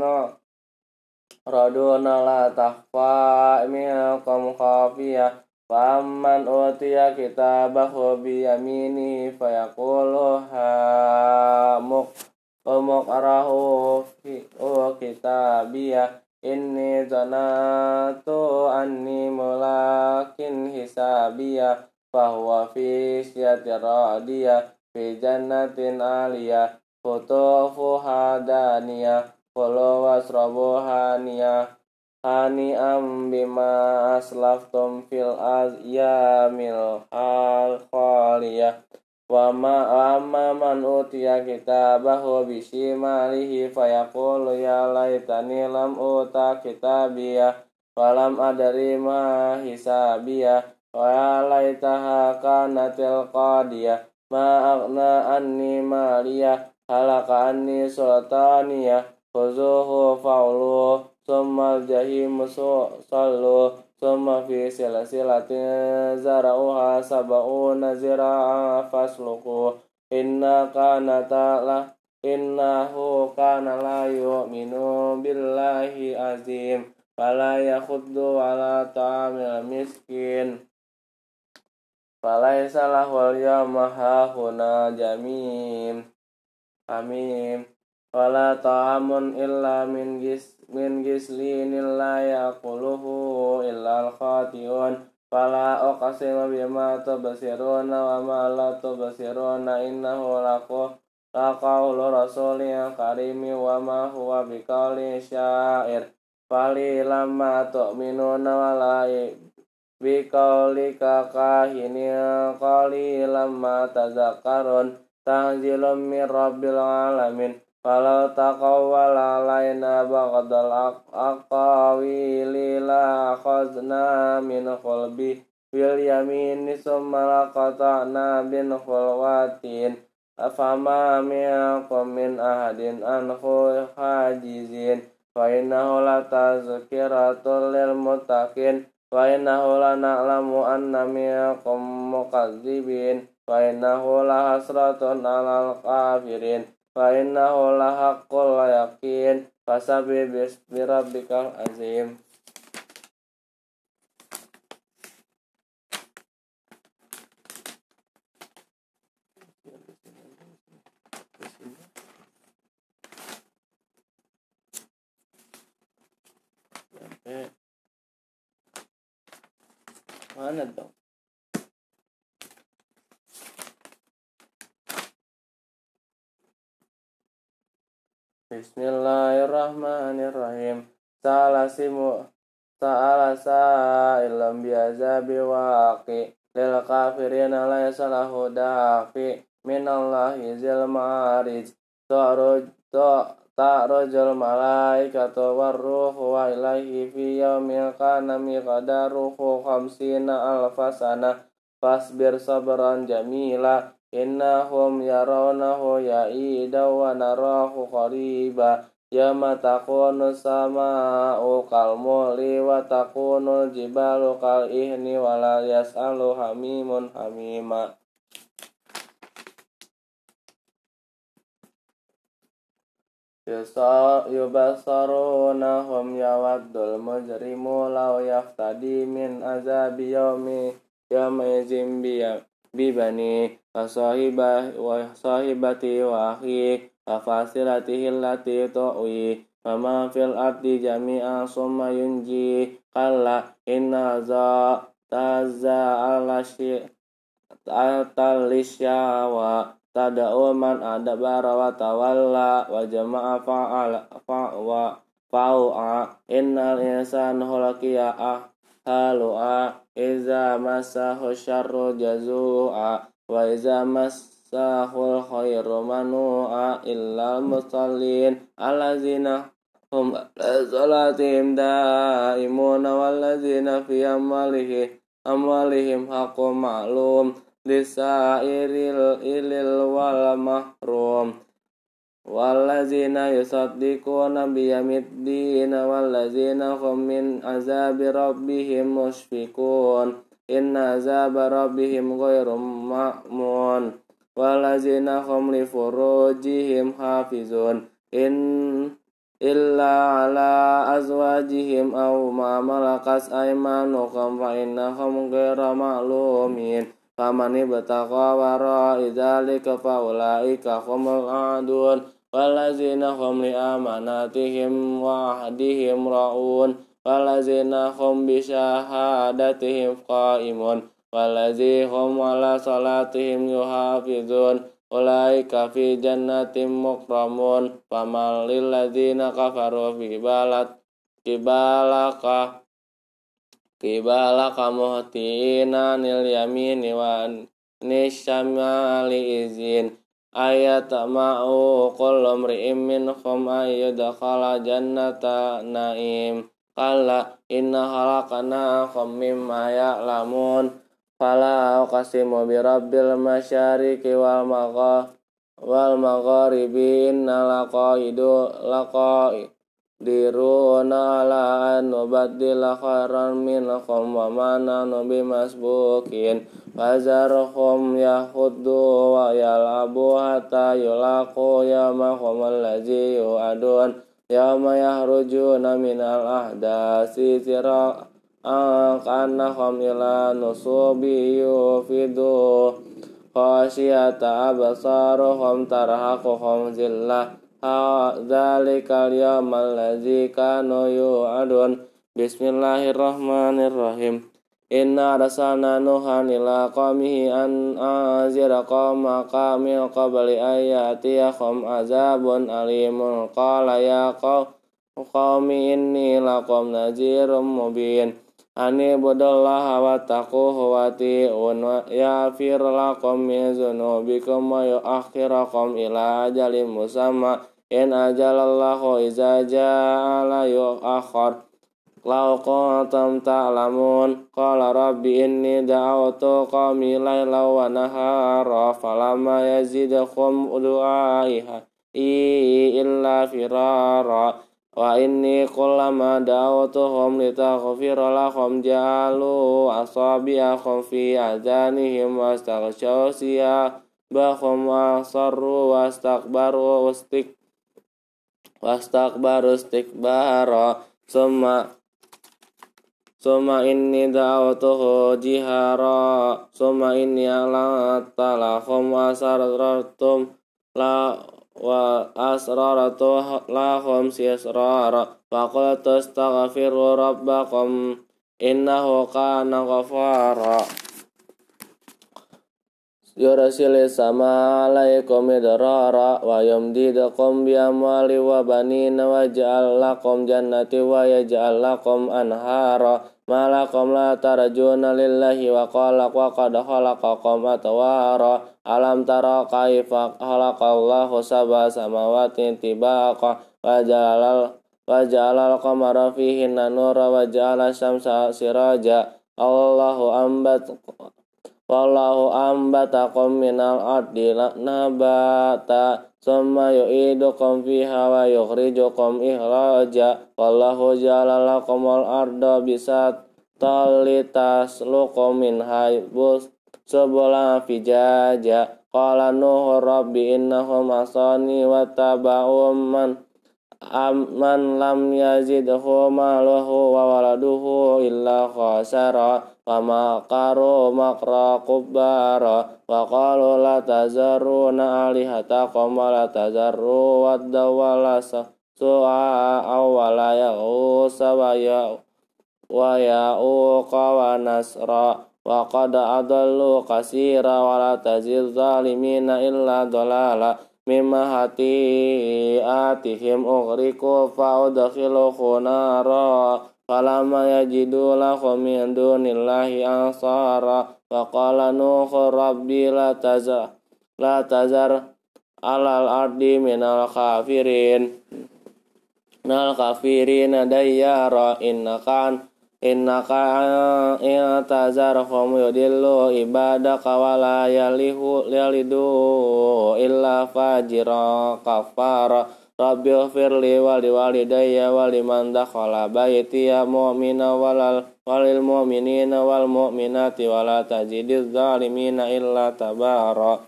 raduna la tahfa arahu fi syati radiyah Fi jannatin aliyah Futufu hadaniyah Kulu wasrabu haniyah Hani'am bima aslaftum fil azyamil al khaliyah. Wa ma amma man utiya kitabahu bishimalihi fayaqulu ya laitani lam uta kitabiyah walam adari ma hisabiyah wa ya laitaha kanatil qadiyah. Ma aghna anni maliyah. Halaka anni sultaniyah. Khuzuhu fa'lu summa jahimu sallu summa fi silsilatin zara'uha sab'una zira'a fasluku inna kana ta'la innahu kana la yu'minu billahi azim. Fala yakhuddu ala ta'amil miskin falaisa lahu al-yawma hahuna jamim Amin. Wala ta'amun illa min gis min gislin la yaquluhu illa al-khati'un. Fala uqsimu bima tubsiruna wa ma la tubsiruna innahu laqu laqaulu rasulin karimi wa ma huwa syair. Fali lamma tu'minuna wa la biqaulika kahini qali lamma tazakkarun tanzilum min rabbil alamin. Walau taqawwala alaina ba'dal aqawili la akhadna min qalbi bil yamini summa laqata'na bin khulwatin. Afama minkum min ahadin anhu hajizin. Wa innahu lil muttaqin wa innahu lana'lamu anna minkum mukazzibin. Wa innahu lahasratun alal kafirin. Fa innahu lahaqqul yakin. Fasabi bismi rabbikal azim mana dong Bismillahirrahmanirrahim. Sa'ala simu sa'ala sa'ilam bi'azabi waqi lil kafirina laysa lahu dafi minallahi zil ma'arij. Ta'ruj ta'rujul malaikatu warruhu wa ilaihi fi yawmin kana miqdaruhu khamsina alfasana. Fasbir sabran jamila innahum yarawnahu ya'ida wa narahu qariba. Yama takunu sama'u kalmuli wa takunu jibalu kal ihni wa la yas'alu hamimun hamima. Yubasarunahum yawaddul mujrimu law yaftadi bibani wa sahibati wa akhi wa fasilatihi allati tu'i wa ma fil ardi jami'a summa yunji kalla inna za taza alashi talisya wa tada'u man adabara wa tawalla wa jama'a fa'ala fa'wa fa'u'a innal insana khulaqiya halu'a iza masahu syarru jazu'a wa iza masahul khairu manu'a illa musallin. Allazina hum salatihim daimuna wallazina fi amalihim amwalihim haqqum ma'lum. Lisairil ilil wal mahrum Wallazina yusaddiquna biyamiddina wallazina hum min azabi rabbihim mushfiqun inna azaba rabbihim ghairu ma'mun wallazina hum li furujihim hafizun in illa ala azwajihim aw ma malakas aymanuhum fa innahum فمن ابتغى وراء ذلك فأولئك هم العادون والذين هم لأماناتهم وعهدهم رؤون والذين هم بشهادتهم قائمون والذين هم على صلاتهم يحافظون أولئك في جنة مكرمون فما للذين كفروا في بلد قبالك kibalaka muhtina nil yamini wa nisyamali izin. Ayat ma'u kullu mri'im minhum ayyadkhala jannata naim. Kala inna halakana mimma ya'lamun. Fala uqasimu bi rabbil masyariqi wal magha wal magharibi inna laqaidu laqaidiruna ala an nubaddila khairan minhum wa ma nanu bimasbukin. Fazarhum yahuddu wa yalabu hatta yulaqu yawmahum allazi yu'adun. Yawma yahrujuna minal ahdasi sira kanahum ila nusubi yufidu. Khasyata absaruhum tarhaquhum zillah dzalikal yawmal ladzi kanu yu'adun. Bismillahirrahmanirrahim. Inna arsalna Nuhan ila qaumihi an anzira qaumaka min qabli ayatiyahum azabun alimun. Qala ya qaumi inni lakum nazirum mubin. Ani budallaha wa taquhu wa ti'un yafir lakum min zunubikum wa yuakhirakum ila ajalin musamma in ajalallahu iza ja'ala yuakhir Lau kuntum ta'lamun Qala rabbi inni da'autu qawmi layla wa nahara Falama yazidakum du'aiha illa firara Wa inni kullama da'awtuhum litaghfira lahum ja'alu asabi'ahum fi adhanihim wastaghshaw siyabahum wasarru wastakbaru wastik wastakbaru istikbara summa summa inni da'awtuhu jihara summa inni alata lahum wasarratum la wa asraratu lahum sisrara. Faqultu astaghfiru rabbakum innahu kana ghafara yursil sama alaikum idrara wa yumdidukum bi amwali wa banina wa ja'al lakum jannati wa yaj'al lakum anhara malakum la tarjuna lillahi wa qala wa qad khalaqakum atwara alam tara kaifa khalaqallahu sab'a samawati tibaqa wa jalal wa jalal qamara Wallahu ambatakum minal ardi nabata Summa yu'idukum fiha wa yukhrijukum ikhraja Wallahu ja'ala lakumul arda bisa talitas lukum min haibus subula fijaja. Qala nuhu rabbi innahum asani wa taba'um man man lam yazidhu maluhu wa waladuhu illa khasara Fama karu makra kubbara Wa qalu la tazaruna alihatakum wa la tazarru wadda wa la su'a awwala ya'usa wa ya wa ya'uqa wa nasra wa qad adallu kasira wa la tazid zalimina illa dolala mimma hati atihim ughriku fa udkhilu khunara Falama yajidu lahum min dunillahi ansara Faqala nuhu kafirin Nal kafirin dayyara إنك إن تذرهم يضلوا عبادك ولا يلدوا إلا فاجرا كفارا. رب اغفر لي ولوالدي ولمن دخل بيتي مؤمنا وللمؤمنين والمؤمنات ولا تجد الظالمين إلا تبارا.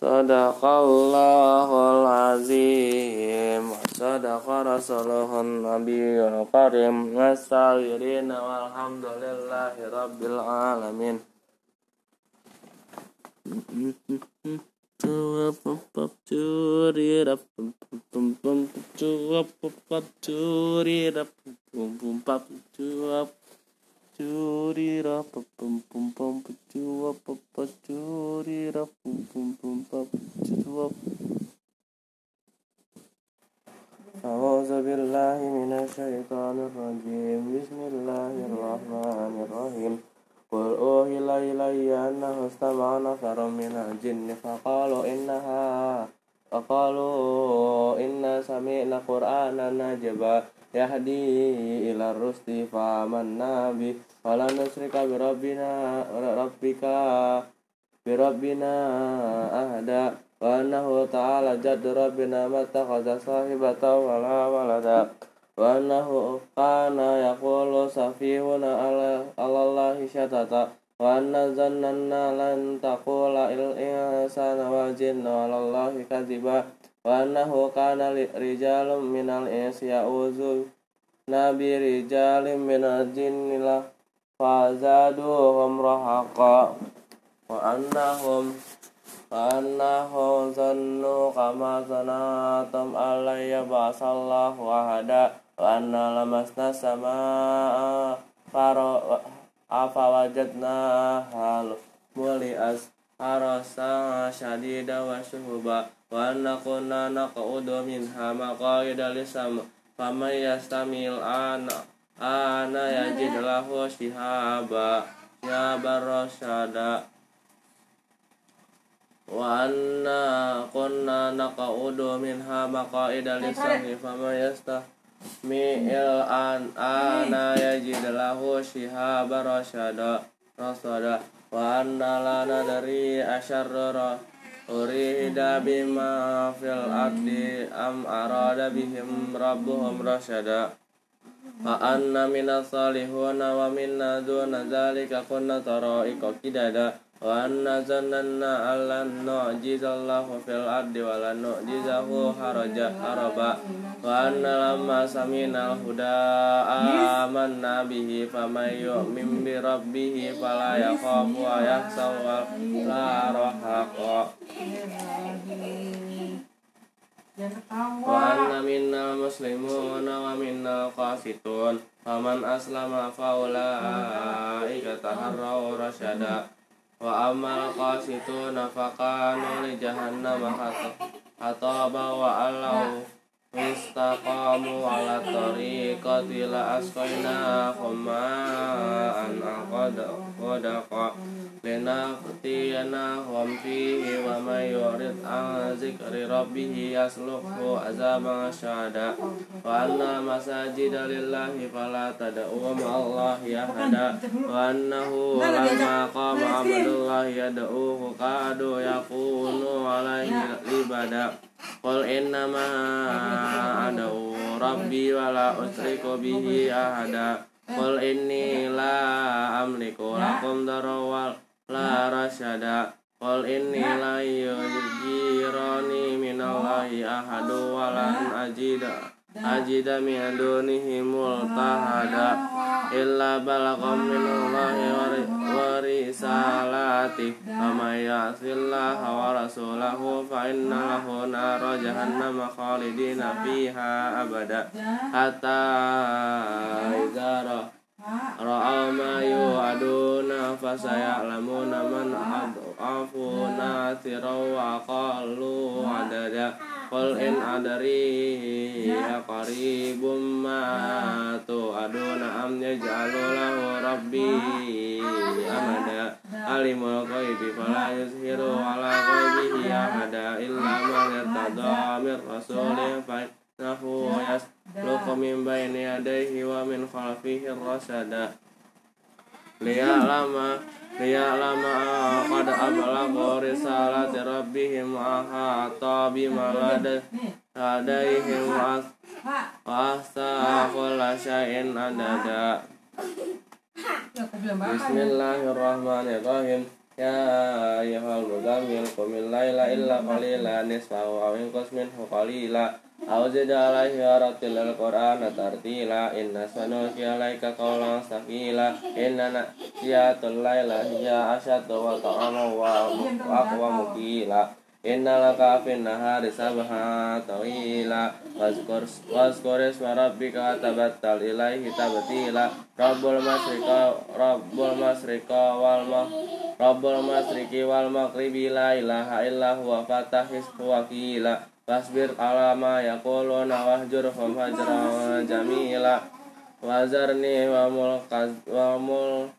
Sadaqallahul azim. Sadaqa rasuluhun nabiyul karim. Nasawirina walhamdulillahi rabbil alamin curi rap pum pum pum cuap pop curi rap pum pum pop cuap pacuri ra pum pum pum pum pacua pacuri ra pum pum pum pacua أعوذ بالله من الشيطان الرجيم بسم الله الرحمن الرحيم قل أوحي إلي أنه استمع نفر من الجن فقالوا إنها فقالوا إنا سمعنا قرآنا نجبا يهدي إلى الرشد فآمنا به ولن نشرك بربنا ربك بربنا أهدا وأنه تعالى جد ربنا ما اتخذ صاحبة ولا ولدا وأنه كان يقول سفيهنا على الله شتتا وأن ظننا لن تقول الإنسان والجن على الله كذبا وأنه كان رجال من الإنس يعوذون برجال من الجن فزادوهم رهقا وأنهم وأنهم ظنوا كما ظننتم أن لن يبعث الله أحدا وأن لمسنا السماء afawajadna hal muli as harasa syadida wa syuhuba wa nakuna naqudu minha maqaida lisam faman yastamil ana ana yajid lahu shihaba ya barasada wa anna kunna naqudu minha maqaida lisam faman yastamil mi'il an ana yajidlahu shihaba rasyada rasyada wa anna lana dari asyarra urida bima fil ardi am arada bihim rabbuhum rasyada wa anna minas salihuna wa minna duna dzalika kunna tara'iqa kidada وأن ظننا أن لن نعجز الله في الأرض ولن نعجزه حرجا هربا وأن لما سمعنا الهدى آمنا به فمن يؤمن بربه فلا يخاف ويحزن ولا رهق وأن منا المسلمون ومنا القاسطون فمن أسلم فأولئك تهروا رشدا wa amal qasitu nafaqanu li jahannam hataba wa alau mustaqamu ala tariqati la koma an غدقا لنفتيناهم فيه ومن يعرض عن ذكر ربه يسلكه عذابا شادا وأن المساجد لله فلا تدعوا مع الله أحدا وأنه لما قام عبد الله يدعوه كادوا يكونوا عليه لبدا قل إنما أدعو ربي ولا أشرك به أحدا Eh. Kul inni ya. la amliku lakum darawal la rasyada. Kul inni la ya. yujirani minallahi ahadu walan ajidah ajida mi aduni himul tahada illa balakum minullahi wa risalati. Wa may wa rasulahu fa inna lahu nara jahannam khalidina fiha abada. Hatta idza ra'aw ma yu'aduna fasayalamuna man adhafu nasira wa qalu adada. Qul in adari ya qaribum ma tu aduna am yaj'alu lahu rabbi amada alimul ghaibi fala yuzhiru ala ghaibihi ahada illa man irtada min rasulin fa innahu yasluqu min bayni yadayhi wa min khalfihi rasada Lia lama Lia lama qad ablaghu risalati rabbihim wa hatta bima ladaihim as ahsa kulla syai'in adada. Bismillahirrahmanirrahim. Ya ayyuhal mudamil qumil illa kalila nisfahu awin kusmin hukalila qalila. زد عليه ورتل القرآن ترتيلا إن سنلقي عليك قولا ثقيلا إن نأتيات الليل هي أشد وطعما وأقوى مقيلا Inna laka fin nahari sabha tawila Wazkur Wazkur isma rabbika tabattal ilaihi tabtila Rabbul masrika Rabbul masrika wal ma Rabbul masriki wal maghribi la ilaha illa huwa fatahis wakila Fasbir ala ma yaquluna wahjurhum hajran jamila. Wazarni wa mulkaz wa mul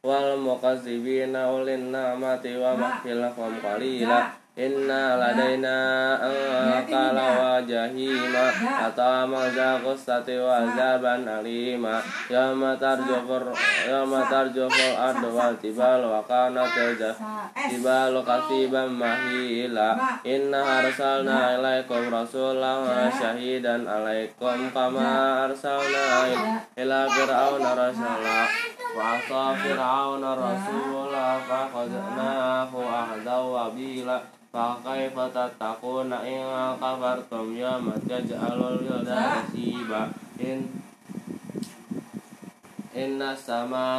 wal mukazzibina ulin na'mati wa mahfilahum qalila Inna ladaina angkala wa jahima Atau maza kustati wa zaban alima. Yama tarjufur Yama tarjufur ardu wal tibal wa kana Tibal kasiban mahila. Inna arsalna ilaikum rasulah wa syahidan alaikum Kama arsalna ila fir'auna rasulah Wa asa fir'auna rasulah Fakhadnahu ahdaw wa bila فكيف تتقون إن كفرتم يوما تجعل الولدان شيبا Inna sama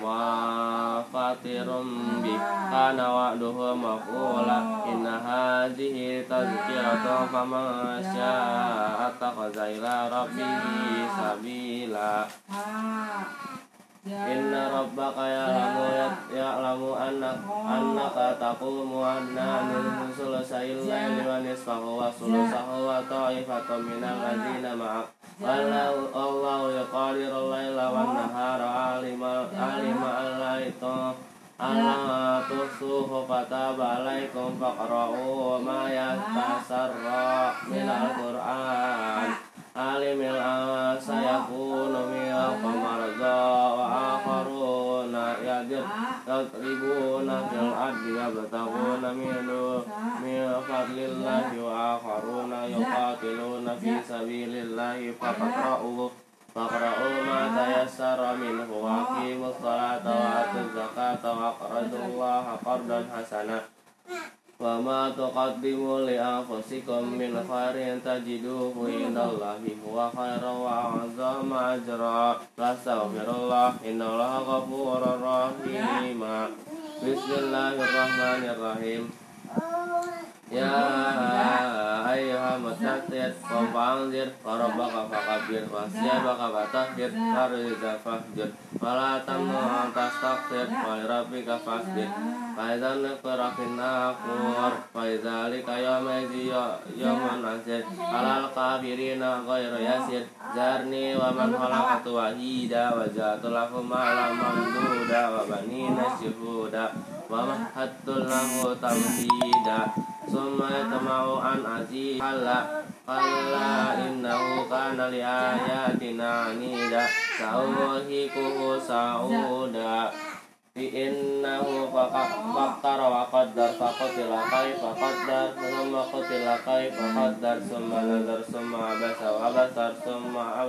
wa fatirum bi kana wa'duhu maf'ula. Inna hadhihi tazkiratu Fama syaa attakhadha ila rabbih sabila ah. Inna ya. rabbaka ya, ya lamu ya, ya lamu anak anak kataku muanna min sulusail limanis wa nisfahu wa ya. sulusahu wa ta'ifatun minal ladzina ma'ak. Wallahu Allahu yaqdirul laila wan oh. nahara alima alima allaita Allah tuhsuhu fataba alaikum faqra'u ma yatasarra minal qur'an alimil sayakunu minkum marza wa akharuna yadir yadribuna fil ardi yabtaguna min min fadlillahi wa akharuna yuqatiluna fi sabilillahi faqra'u فاقرأوا ما تيسر منه وأقيموا الصلاة وآتوا الزكاة وأقرضوا الله قرضا حسنا وما تقدموا لأنفسكم من خير تجدوه عند الله هو خيرا وأعظم أجرا فاستغفر الله إن الله غفور رحيم بسم الله الرحمن الرحيم يا أيها المدثر قم فأنذر وربك فكبر وثيابك فطهر والرجز فاهجر ولا تمنع تستكثر ولربك فاصبر فإذا نقر في الناقور فلذلك يومئذ يوم عسير على الكافرين غير يسير ذرني ومن خلقت وحيدا وجعلت له مالا ممدودا وبنين شهودا ومهدت له تمهيدا ثم يطمع أن أزيد كلا كلا إنه كان لآياتنا عنيدا سأرهقه سعودا innahu fakkara wa qaddar faqatila kaifa qaddar thumma qatila kaifa qaddar thumma nazar thumma abasa wa abasar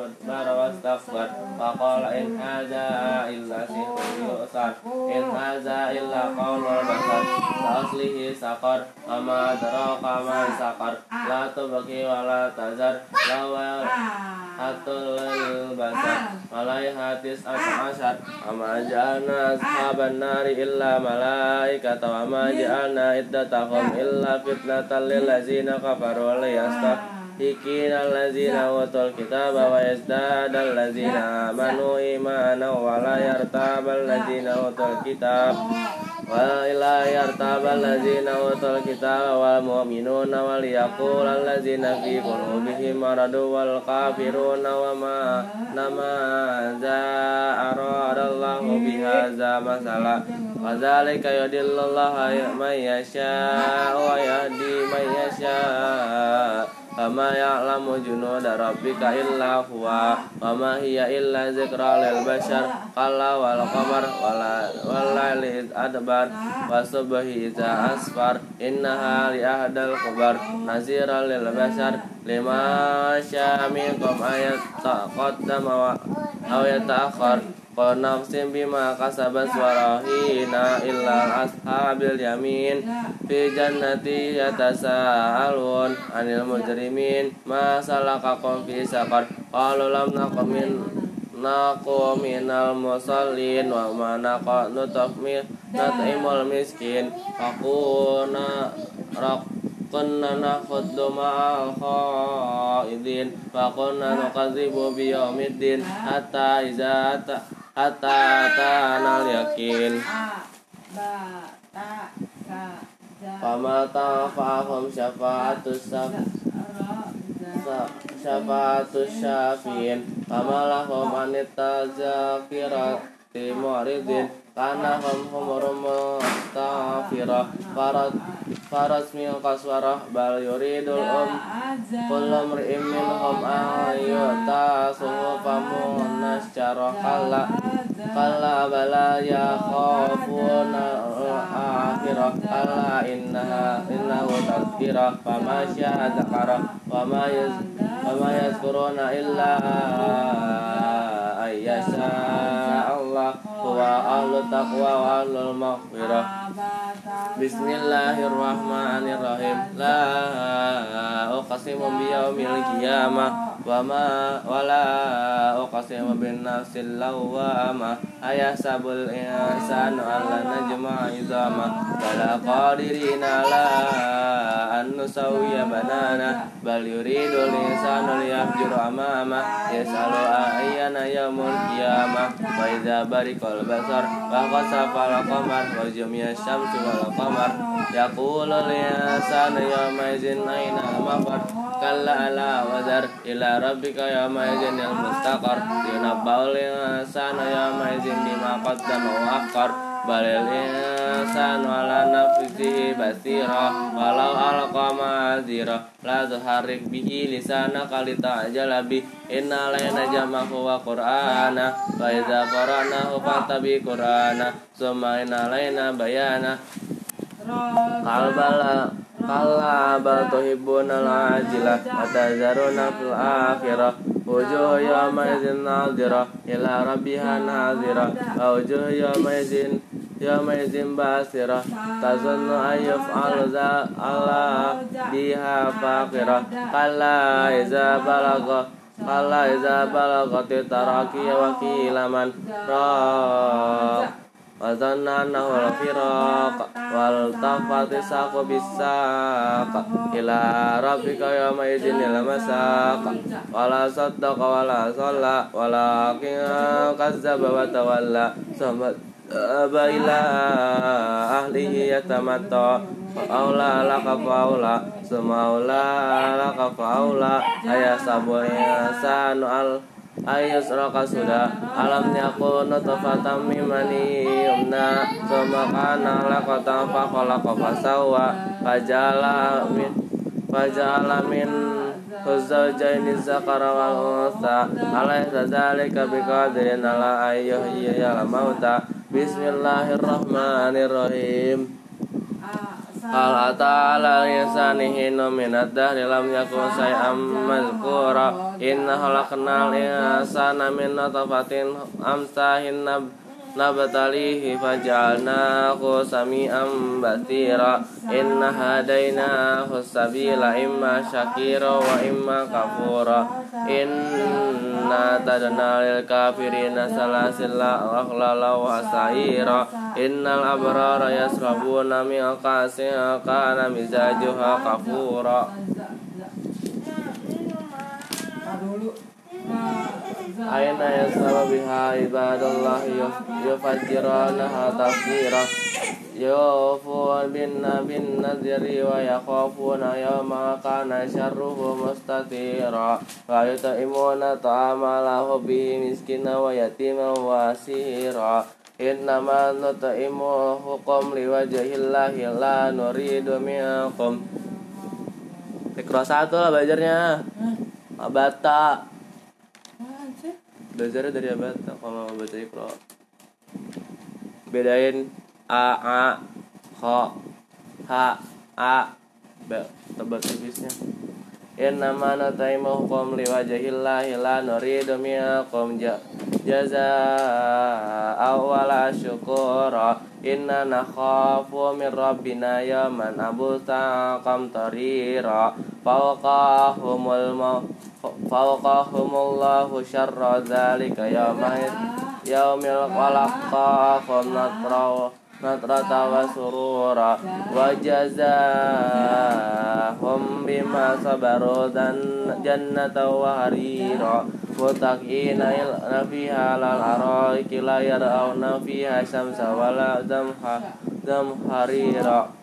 adbara wastakbar wa qala in hadza illa sihrun yu'sar in hadza illa qawlul basar. Sa'aslihi saqar. Ama adraka ma saqar. La tubqi wa la tazar. La hatul basar. Malaiha ashaban nari illa malaikata wa ma ja'alna iddatahum illa fitnatan lil ladzina kafaru wa liyastahikina alladzina utul kitaba wa yazdada alladzina amanu imana wa la yartaba alladzina utul kitab wa ila yartaba alladzina utul kitaba wal mu'minuna wal yaqul alladzina fi qulubihim maradu wal kafiruna wa ma nama za aradallahu bihadza masala. Wa dzalika yudillallahu man yasha wa yahdi man yasha Kama ya'lamu junuda rabbika illa huwa Wa ma hiya illa zikra lil bashar Qalla wal qamar wal laili adbar Wa subhi iza asfar Innaha li ahdal kubar Nazira lil bashar Lima syamikum ayat taqaddama Aw yata'akhar Qul nafsin bima kasabat warahina illa ashabil yamin. Fi jannati yatasa'alun anil mujrimin. Ma salakakum fi sakar Qalu lam nakum min naku minal musallin. Wa ma naqa nutaf mi nat'imul miskin. Fakuna rak kunna nakhuddu ma'al khaidin. Wa kunna nukadzibu biyaumiddin hatta tanal yakin. Ba ta ka ja Fama tanfa'ahum syafa'atus saf sa- syafa'atus syafi'in Fama lahum anita zakirati mu'ridin Kana hum humurum mustafirah Farat Faras min kaswarah Bal yuridul um Kullu mri'im minhum ayyuta Suhufamun nascarah Kalla Kalla bala ya khafuna akhirah Kalla innaha innahu tazkirah Fama sya'a zakara Fama yaz yazkuruna illa ayyasha Allah Huwa ahlu taqwa wa ahlul maghfirah. Bismillahirrahmanirrahim wa ma wala uqsimu bin nafsil lawwamah ayahsabul insanu alla najma izama. Wala qadirina la an nusawwiya banana. Bal yuridul insanu liyafjur amama. Yasalu ayyana yaumul qiyamah. Wa idza barikal basar wa qasafa al qamar. Wa jumiya syamsu wal qamar. Yaqulu linsanu yawma ila rabbika yawma idzin al mustaqar. Yunabbaul insanu yawma idzin bima qaddama wa akhar balil insanu ala nafsihi basira. Walau alqa ma'azira. La tuharrik bihi lisana kali ta'jala bi. Inna alaina jama'ahu wa qur'ana. Wa idza qara'nahu fattabi qur'ana. Summa inna alaina bayana Kalbala Kalla bal tuhibbuna al-ajila wa tazaruna fil akhirah Wujuh yawma idzin nadhira ila rabbiha nadhira wujuh yawma idzin yawma idzin basira tazunnu an yaf'al za Allah biha faqira kalla iza balagha kalla iza balagati taraki wa wa dhanna annahu al-firaq wal tafati saqu bisaq ila rabbika yawma idhin al masaq wala saddaqa wala salla walakin kazzaba wa tawalla sabat aba ila ahlihi yatamatta Aula laka faula Sumaula laka faula Ayah sabuhi sanu al roka sudah alam yakun nutfatan min mani yumna. Summa kana laqatan fa khalaqa fa sawwa fajala min fajala min zawjayn zakara wal unsa. Alaysa dzalika biqadirin ala ayyuhyiya al mauta. Bismillahirrahmanirrahim Hal ata ala insani hinu minad dahri lam yakun say'am mazkura Inna halaknal insana min natafatin amsahin nab nabtalihi faj'alnahu sami'an basira Inna hadainahu sabila imma syakira wa imma kafura. Inna tadna lil kafirina salasila wa aghlala wa sa'ira. Innal abrara yasrabuna min qasin kana mizajuha kafura Aina yasalu biha ibadallah yufajjiranaha tafsira Yufun binna bin nadiri wa yakhafuna yawma kana syarruhu mustatira. Wa yuta'imuna ta'ama lahu bihi miskina wa yatima wa asira. Innama nuta'imu hukum liwajahillahi la nuridu minkum. Ikra satu lah belajarnya. Abata Belajarnya dari Abata kalau baca Ikra Bedain A A Kho H A B Tebal tipisnya Innama nutaimu hukum liwajahillahi la nuridu minkum jaza awala syukura. Inna nakhafu min rabbina yaman abusa qamtarira fawqahumul fawqahumullahu syarra dzalika yaumil yaumil walaqahum natra natrata wa surura wa bima sabaru dan jannata wa harira. Mutaqina fiha lal araiki la yarawna fiha syamsa wala zamha zamharira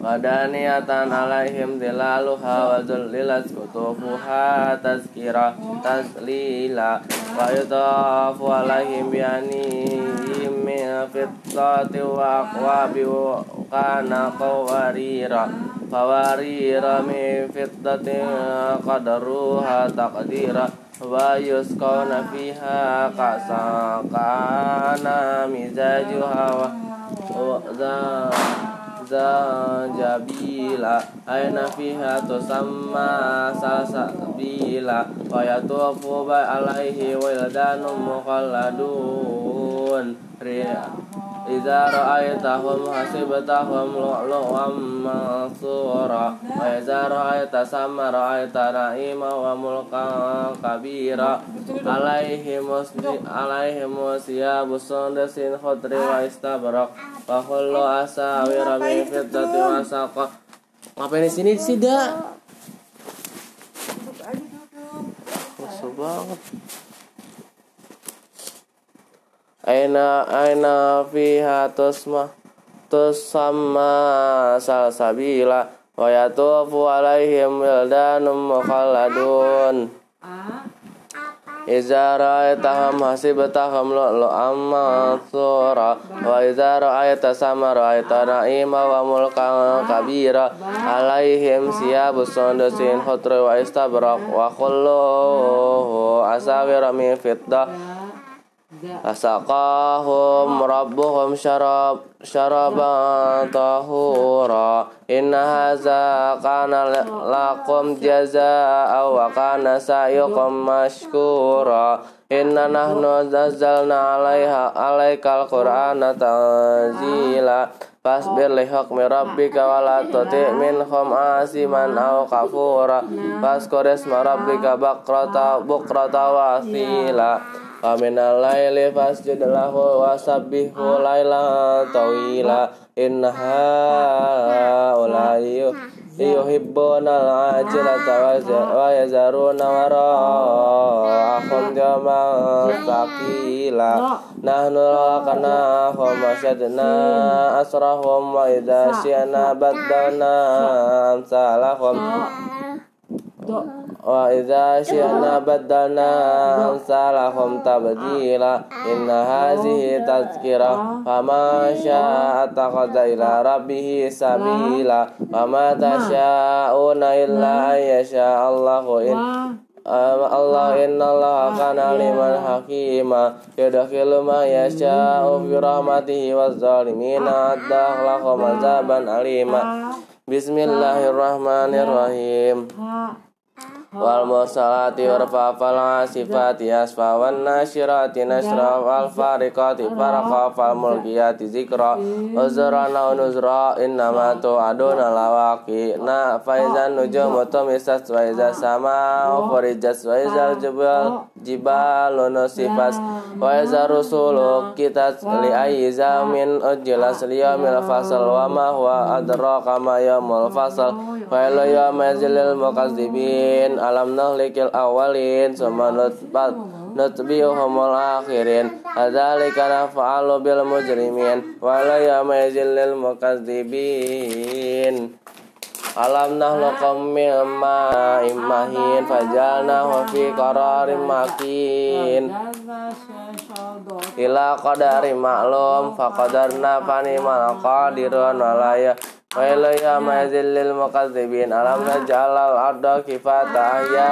Wadaniyatan alaihim dilaluha wa zullilat kutufuha taslila Wa yutafu alaihim bianihim min fittati wa aqwabi wa kana qawarira Qawarira min fittati qadaruha taqdira Wa wa zanjabila aina fiha tusamma salsabila wa yatufu alaihi wildanum mukhalladun Iza ra'aitahum hasibtahum lu'lu'am mansura Wa iza ra'aita sama ra'aita na'ima wa mulka kabira Alaihim alaihim siyabu sundasin khudri wa istabrak Wa kullu asawira min fiddati wa saqa Ngapain di sini sih, Da? Duduk aja duduk. Masuk banget. Aina aina fiha tusma tusamma salsabila wa yatufu alaihim wildanum mukhalladun. Iza ra'aitahum hasibtahum lu'lu'am mansura Wa iza ra'aita sama ra'aita na'ima wa mulkan kabira Alaihim siyabus sundusin khutri wa istabrak Wa kulluhu asawira min fitdah Ga. Asaqahum rabbuhum syarab syaraban tahura Inna haza kana lakum jazaa wa kana sa'yukum mashkura Inna nahnu nazzalna alaiha alaikal qur'ana tanzila Fasbir li hukmi rabbika wa la tuti' minhum asiman aw kafura Faskur isma rabbika bakrata bukrata wa asila wa minal laili fasjud lahu wa sabbihu lailan tawila. Inna haulai yuhibbuna al-ajilata wa yazaruna wara'ahum jaman thaqila. Nahnu lakanahum wasyadna asrahum wa idha syi'na baddalna amsalahum. Wa idza syi'na badalna amsalahum tabdila. Inna hazihi tazkirah fama syaa attakhadha ila rabbih sabila. Wa tasyauna illa yasha Allahu in. Allah inna Allah kana liman hakima. Yudakhilu ma yasha'u fi rahmatihi waz zalimina. Azaban alima. Bismillahirrahmanirrahim. Wal mursalati urfa fal asifati asfa wan nasyirati nasra wal fariqati farqa fal mulkiyati zikra. Uzra na nuzra innama tu'aduna lawaqi. Na faizan nujumu tumisat wa iza sama furijat wa iza jibal jibal nusifas wa iza rusulu kitat li ayyi zamin ujilas liyamil fasal wa ma huwa adraka ma yamul fasal. Wa ila yamazilil mukazzibin alam nahlikil awalin summa nutbat nutbihumul akhirin. Adzalika naf'alu bil mujrimin wa la yamazilil mukazzibin Alam nahlukum min ma'in mahin fajalnahu fi qararin makin. Ila qadari maklum faqadarna fanimal qadirun walaya wa ilayya mazillil mukazzibin alam naj'alal arda kifata ahya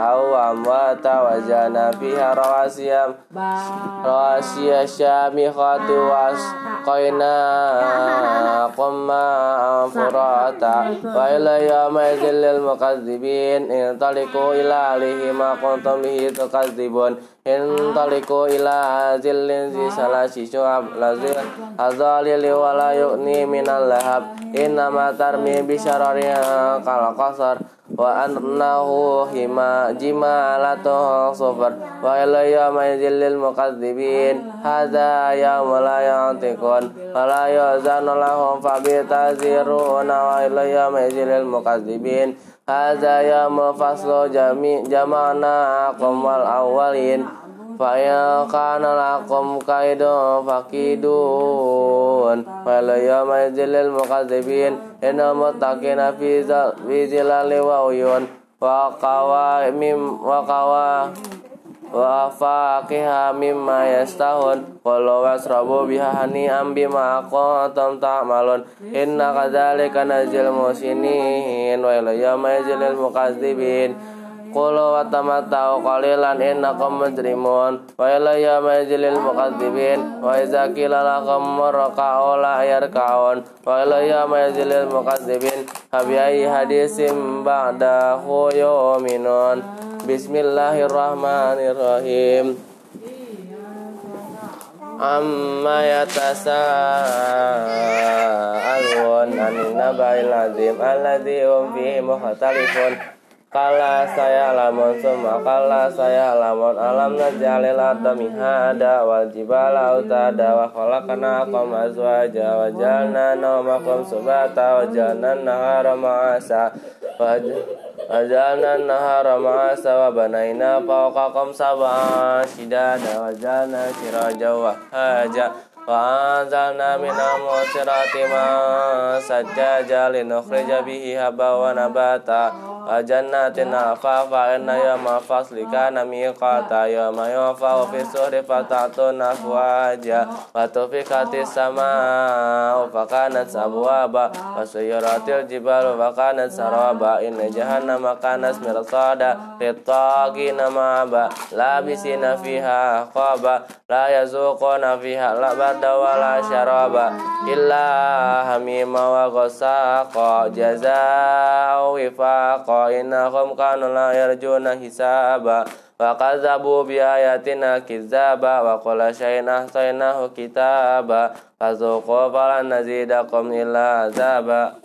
aw amwata wa jana fiha rawasiyam. Rawasiya syamikhati was qaina qumma furata. Wa ilayya mazillil mukazzibin in taliku ila alihi ma kuntum bihi tukadzibun in taliku ila zillin zi salasi syu'ab lazil azalili wa la yu'ni minal lahab innama tarmi bisyararin kal qasar wa annahu hima jimalatu sufar wa ila yawma yajillil mukadzibin hadza yawma la yantiqun wa la yuzanu lahum fa bitaziruna wa ila yawma yajillil mukadzibin hadza yawma faslu jami jama'nakum wal awwalin فَيَقَانَ لَكُمْ كَيْدٌ فَكِيدُونَ وَلَا يَوْمَ يَجِلِ الْمُكَذِبِينَ إِنَّ مُتَّقِينَ فِي ظِلَالِ وَعُيُونَ وَقَوَى مِمْ وَقَوَى وفاكهة مما يستهون قلوا واشربوا بها هنيئا بما كنتم تعملون إن كذلك نجزي المحسنين ويل يوم يجزي المكذبين ila Qulu wa tamatta'u qalilan innakum mujrimun wa ilayya majlil muqaddibin wa idza qila lakum marqa'u la yarka'un. Wa ilayya majlil muqaddibin habi ayyi hadisim ba'dahu yu'minun. Bismillahirrahmanirrahim. Amma yatasa'alun anin naba'il azim alladhi hum fihi mukhtalifun Kala saya lamun summa kala saya lamun alam najalil arda mihada wal jibala utada wa khalaqnakum azwaja wa jalna nawmakum subata wa jalna nahara ma'asa wa jalna nahara ma'asa wa banaina fawqakum sab'a shidada wa jalna siraja wa haja wa anzalna minal musirati ma sajjaja linukhrija bihi haba wa nabata jannatin alfafa inna yawma fasli kana miqata yawma yufa fi suhri fatatun afwaja wa tufikati sama fa kanat sabwaba wa sayaratil jibalu fa kanat saraba inna jahannama kanat mirsada litagina ma'aba labisina fiha khaba la yazuquna fiha la barda wa la syaraba illa hamima wa ghasaqa jazaa wifaqa. Innahum kanu la yarjuna hisaba wa kadzabu bi ayatina kizzaba wa qala shay'in ahsaynahu kitaba. Fazuqu falan nazidakum illa azaba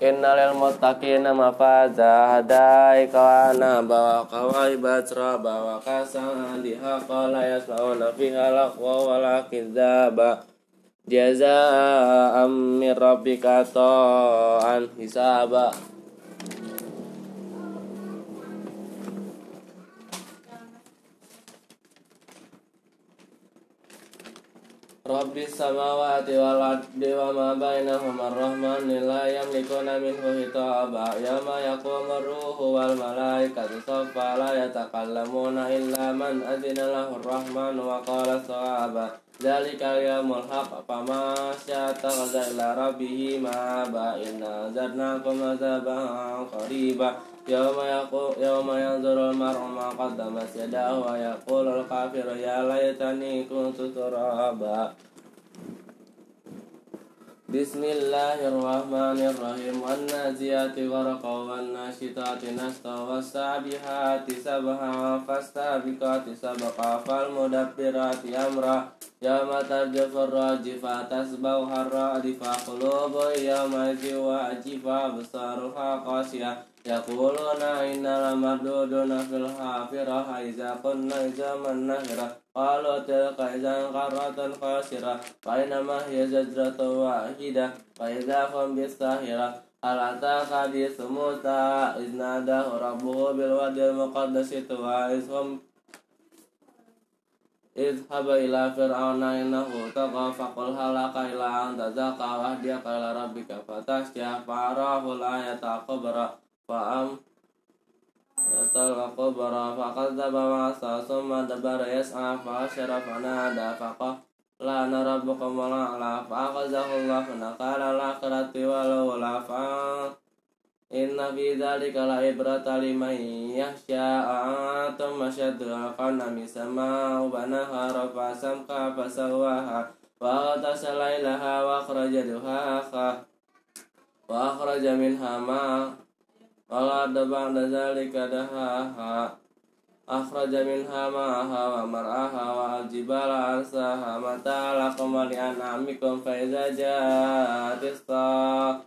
Inna lil muttaqina mafaza hadaika wa naba wa qawaiba traba wa kasan dihaqa la yasma'una fiha laqwa wa la kizzaba jazaa'am min rabbika ta'an hisaba Rabbi samawati wal ardi wa ma bainahuma ar-rahman la yamlikuna minhu hitaba. Yama yaqumu ruhu wal malaikatu saffa la yatakallamuna illa man adina lahu ar-rahman wa qala sawaba Dzalika yaumul haq fama syatakhadha ila rabbih ma ba inna zarnakum azaban qariba. Yawma yaqu yawma yanzuru al-mar'u ma qaddamat yadahu wa yaqulu al-kafiru ya laytani kuntu turaba Bismillahirrahmanirrahim. Wan naziyati gharqa wan nashitati nasta was sabihati sabha fastabiqati sabqa fal mudabbirati amra Yawma tarjufur rajifa tasbau harra difa qulubu yawma jiwa jifa besaruha qasiyah Yaquluna inna lamarduduna fil hafirah Iza kunna izaman nahirah Qalu tilka izan qarratun khasirah Fa inama hiya zajratu wahidah Fa idza hum bistahirah Hal ataka hadithu Musa Iz nadahu rabbuhu bil wadil muqaddasi tuwa Iz hum اذهب إلى فرعون إنه طغى فقل هل لك إلى أن تزكى واهديك إلى ربك فتخشى فأراه الآية الكبرى فأم الكبرى فكذب وعصى ثم دبر يسعى فحشر فنادى فقال لعن ربكم والأعلى فأخذه الله نكال الآخرة والأولى Inna fi dzalika la ibrata liman yakhsha antum ashaddu al-qanami sama'u banaha rafa samka fasawaha wa ghatasha ilaha wa akhraja duhaha wa akhraja minha ma wa la ba'da dzalika dahaha أخرج منها ماءها ومرعاها والجبال أرساها متاع لكم ولأنعامكم فإذا جاءت الصاخة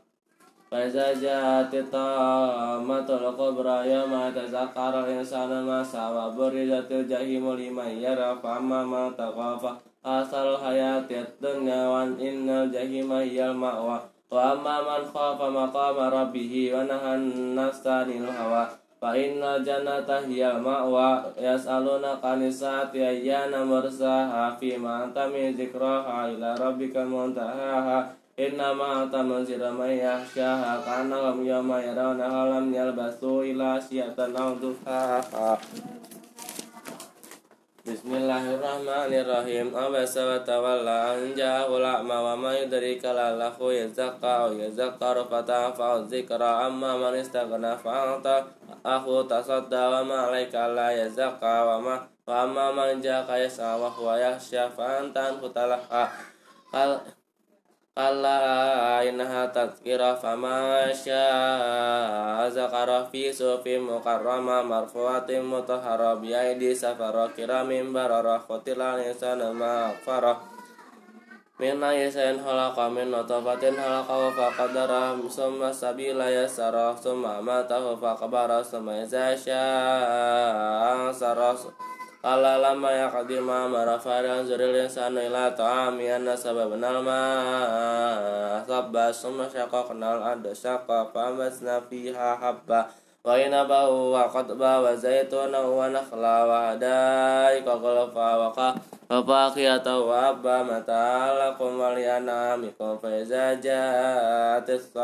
فإذا جاءت الطامة الكبرى يوم يتذكر الإنسان ما سعى وبرزت الجحيم لمن يرى فأما من تخاف آثار الحياة الدنيا وإن الجحيم هي المأوى وأما من خاف مقام ربه ونهى النفس عن الهوى فإن الجنة هي المأوى يسألونك عن الساعة أيان مرساها فيما أنت من ذكراها إلى ربك منتهاها إنما أنت منذر من يخشاها كأنهم يوم يرونها لم يلبثوا إلا عشية أو ضحاها Bismillahirrahmanirrahim. Abasa wa tawalla an ja'ahu la'ma wa ma yudrika lallahu yazakka aw yazakkaru fata'afa'u dzikra amma man istaghna fa'anta akhu tasadda wa ma 'alaika la yazakka wa ma wa amma man ja'aka yas'a wa huwa yakhsha fa'anta anhu talaha Kalla innaha tadhkira fama syaa zakara fi sufin mukarrama marfuatin mutahhara bi aidi safara kiramin barara qutila insana ma akfara min ayasin khalaqa min nutfatin khalaqa fa qadara summa sabila yasara summa matahu fa qabara summa iza syaa ansara Qala lama ya qadima marafadan zuril insanu ila ta'ami anna sababna ma sabba summa syaqa kenal ada syaqa famasna fiha habba. Wa inabahu wa qadba wa zaituna wa nakhla wa hadai ka qalfa wa qa wa abba mata lakum wa li anamikum fa iza ja'atis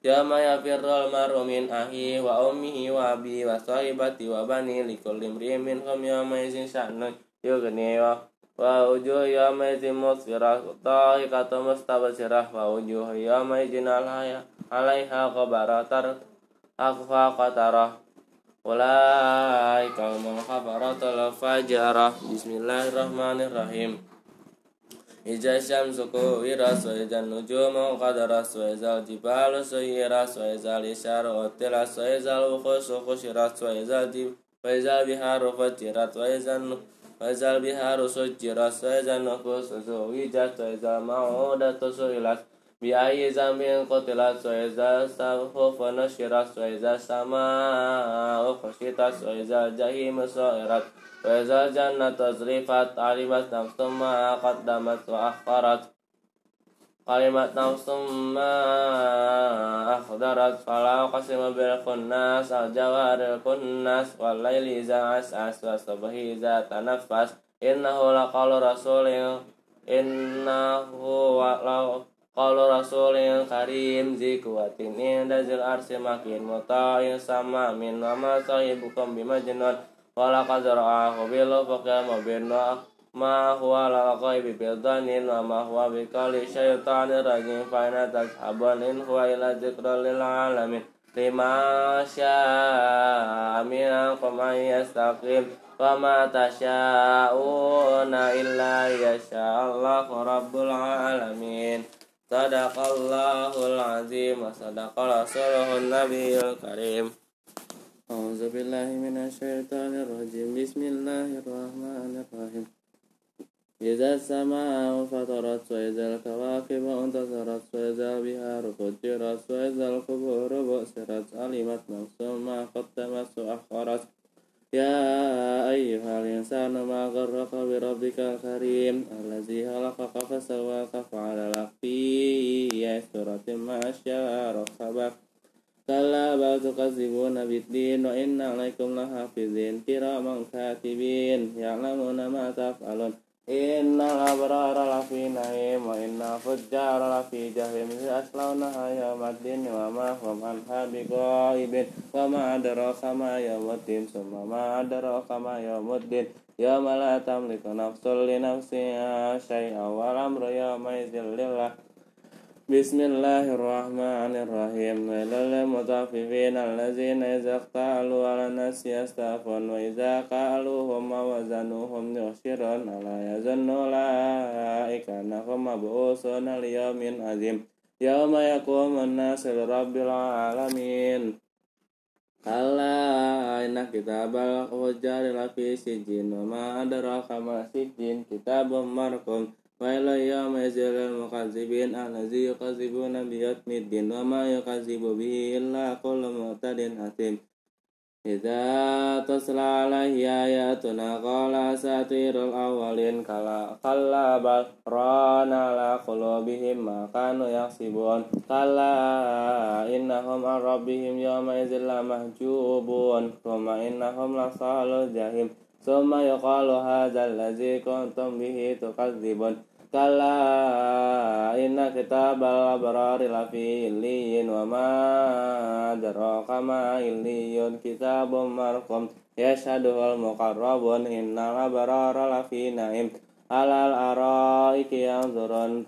Yama yafirrul maru min ahi wa ummihi wa abi wa sahibati wa bani likulli imri'in minhum yawma izin sya'nun yughni wa wa ujuh yawma izin musfirah tahikatu mustabsirah wa ujuh yawma izin alaiha alaiha qabaratar akfa qatarah. Ulaika umul khafaratul fajarah Bismillahirrahmanirrahim إذا الشمس كورت وإذا النجوم قدرت وإذا الجبال سيرت وإذا الإشار عطلت وإذا الوحوش حشرت وإذا وإذا البحار فجرت وإذا وإذا البحار سجرت وإذا النفوس زوجت وإذا الموءودة سئلت بأي ذنب قتلت وإذا الصحف نشرت وإذا السماء خشطت وإذا الجحيم سئرت وإذا الجنة أزلفت علمت نفس ما قدمت وأخرت علمت نفس ما أخدرت فلا أقسم بالخناس الجوار الكناس والليل إذا عسعس والصبح إذا تنفس إنه لقول رسول إنه قول رسول كريم ذي قوة عند ذي العرش مكين مطاع سمع من وما صاحبكم بمجنون khalaqa zar'ahu bil ufuqi mubinna ma huwa lal ghaibi bidanin wa ma huwa bi qali syaitanir rajim. Fa inna tashaban in huwa ila dzikra lil alamin. Lima syaa minkum ay yastaqim wa ma tasyauna illa yasha Allahu rabbul alamin. Sadaqallahul azim wa sadaqa rasuluhun nabiyul karim. أعوذ بالله من الشيطان الرجيم. بسم الله الرحمن الرحيم. إذا السماء فطرت وإذا الكواكب انتظرت وإذا البحار فجرت وإذا القبور بؤسرت علمت نفس ما قدمت وأخرت. يا أيها الإنسان ما غرك بربك الكريم الذي خلقك فسواك فعدلك في أي سورة ما شاء ركبك كلا بل تكذبون بالدين وإن عليكم لحافظين كراما كاتبين يعلمون ما تفعلون إن الأبرار لفي نعيم وإن الفجار لفي جحيم يصلونها يوم الدين وما هم عنها بغائبين وما أدراك ما يوم الدين ثم ما أدراك ما يوم الدين يوم لا تملك نفس لنفسها شيئا والأمر يومئذ لله بسم الله الرحمن الرحيم للمطففين الذين إذا اقتالوا على الناس يستعفون وإذا قالوهم وزنوهم يخسرون ألا يظن أولئك أنهم مبعوثون ليوم عظيم يوم يقوم الناس لرب العالمين كلا inna kitabal fujjar lafi sijjin wa ma adraka ma sijjin kitabun marqum ويل يومئذ للمكذبين الذي يكذبون بيوم الدين وما يكذب به إلا كل معتد أثيم إذا تتلى عليه آياتنا قال أساطير الأولين كلا بل ران على قلوبهم ما كانوا يكسبون كلا إنهم عن ربهم يومئذ لمحجوبون ثم إنهم لصال الجحيم ثم يقال هذا الذي كنتم به تكذبون كلا إن كتاب الأبرار لفي إليين وما أدراك ما إليون كتاب مرقم يشهده المقربون إن الأبرار لفي نعيم على الأرائك ينظرون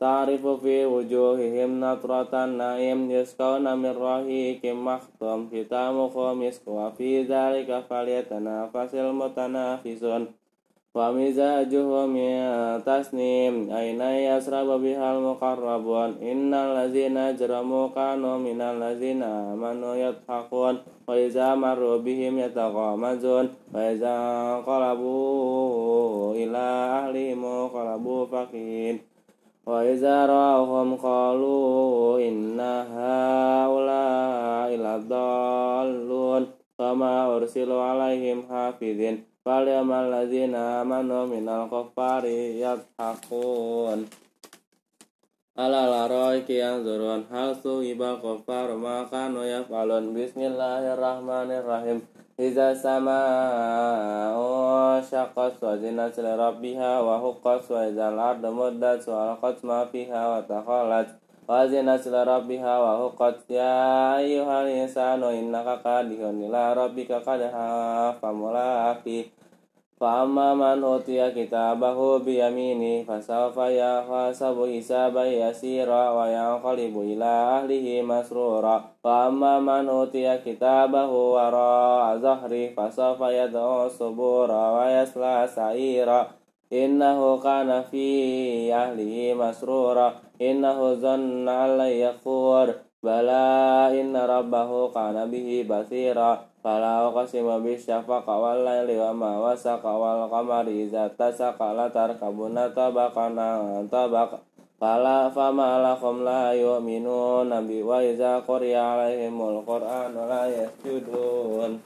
تعرف في وجوههم نطرة النعيم يسقون من رهيق مختوم ختامه مسك وفي ذلك فليتنافس المتنافسون ومزاجه من تسنيم أين يشرب بها المقربون إن الذين أجرموا كانوا من الذين آمنوا يضحكون وإذا مروا بهم يتغامزون وإذا انقلبوا إلى أهلهم انقلبوا فقين وإذا رأوهم قالوا إن هؤلاء لضالون فما أرسلوا عليهم حافظين فاليوم الذين آمنوا من الكفار يضحكون على الأرائك ينظرون هل ثوب الكفار ما كانوا يفعلون بسم الله الرحمن الرحيم إذا السماء شقت وزنت لربها وحقت وإذا الأرض مدت وألقت ما فيها وتخلت وزنت لربها وحقت يا أيها الإنسان إنك كادح إلى ربك قدحا فملاقيه فأما من أوتي كتابه بيمينه فسوف يحاسب حسابا يسيرا وينقلب إلى أهله مسرورا وأما من أوتي كتابه وراء ظهره فسوف يدعو صبورا ويصلى سعيرا إنه كان في أهله مسرورا innahu zanna la yaqur bala inna rabbahu kana bihi basira. Fala uqsimu bisyafaqa wal laili wa ma wasaq wal qamari idza tasaqa la tarkabuna tabaqan tabaq. Fala fama lakum la yu'minuna bi wa idza quri'a alaihimul qur'anu la yasjudun.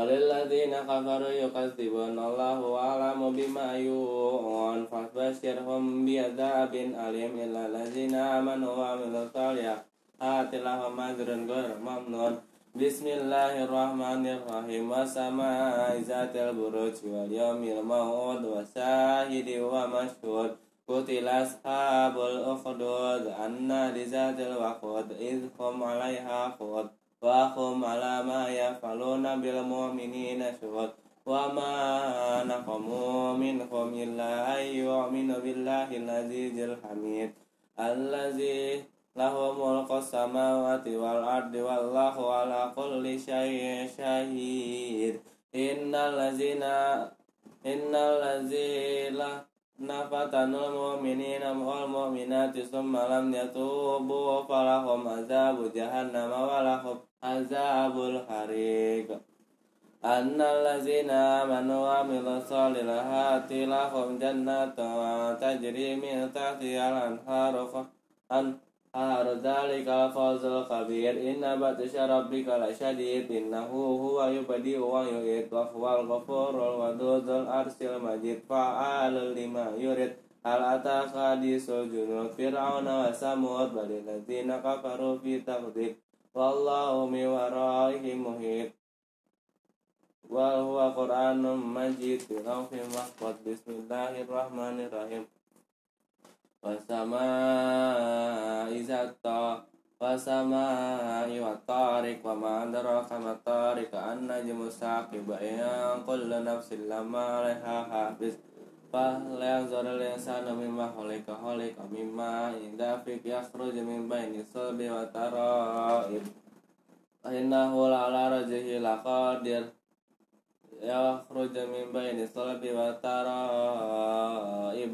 Walilladzina kafaru yukadzibun Allahu a'lamu bima yu'un Fasbashirhum bi'adzabin alim Illa ladzina amanu wa amilu salih Atilahum ajrun gur mamnun. Bismillahirrahmanirrahim. Wasama izatil buruj Wal yawmil ma'ud Wasahidi wa mashhud. Kutila ashabul ukhdud Anna rizatil wakud Idhum alaiha khud وهم على ما يفعلون بالمؤمنين شهود وما نقموا منهم إلا أن يؤمنوا بالله العزيز الحميد الذي له ملك السماوات والأرض والله على كل شيء شهيد إن الذين إن الذين فتنوا المؤمنين والمؤمنات ثم لم يتوبوا فلهم عذاب جهنم ولهم azabul harik Annalazina amanu amilu salilahati lahum jannatu wa tajri min tahtiha al-anharu anharu dhalika al-fawzul kabir inna batisya rabbika la syadid. Innahu huwa yubadi wa yu'id wa huwal ghafurul wadudul arsil majid. Fa'alul lima yurid. Hal ataka disul junud fir'auna wa samud. Balilazina kafaru fi wallahu mi waraihi muhit. Wa huwa qur'anun majid fi mahfad bismillahirrahmanirrahim. Wasama'i zatta wasama'i wa tariq wa ma adraka tariq an najmu saqib in kullu nafsin lamma 'alaiha hafiz فلينظر الإنسان مما خلق خلق مما دافق يخرج من بين الصلب والترائب إنه على رجله لقادر يخرج من بين الصلب والترائب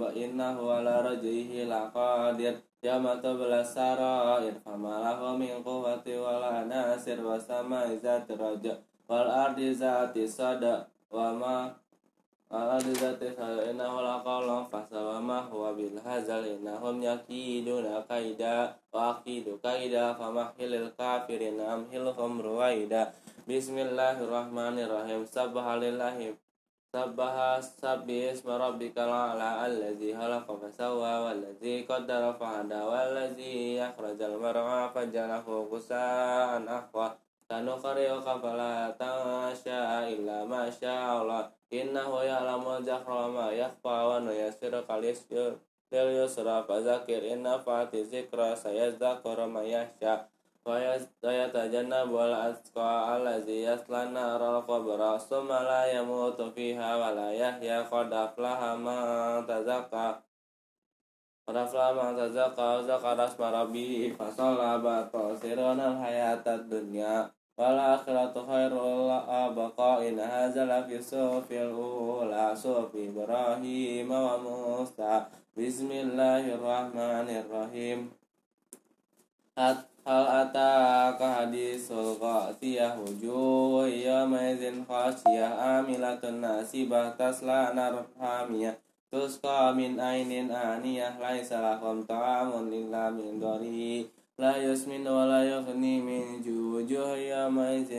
إنه على رجعه لقادر يوم تبلى السرائر فما له من قوة ولا ناصر والسماء ذات الرجع والأرض ذات الصدى وما Al-Alizati innahul aqallam fasawa ma huwa bil hazal innahum yakiduna kaida wa aqidu kaida famahilil kafirin amhilhum ruwaida Bismillahirrahmanirrahim. Sabbaha lillahi Sabbaha sabbi isma rabbikal a'la allazi khalaqa fasawwa wallazi qaddara fahada wallazi akhrajal mar'a fajalahu qusaan ahwa sanukariu kafala tangasya illa masya Allah. Innahu ya'lamu jahra ma yakhfa wa nuyassiru kalis yusr lil yusra fazakir. Inna fati zikra sayadzakuru man yasha wa yatajannabu bual asqa allazi yasla naral kubra summa la yamutu fiha wa la yahya qad aflaha man tazakka. Rafla mangsa zakau zakaras marabi fasola bato sironal hayatat dunia wal akhiratu khairul abqa in hadza fi sufil ula suf ibrahim wa musa. Bismillahirrahmanirrahim. At hal ataka hadisul qasiyah wujuh yawma idzin khasiyah amilatun nasibah tasla nar tusqa min ainin aniyah laisa lahum ta'amun illa min dhari. لا يسمن ولا يغني من جوع يومئذ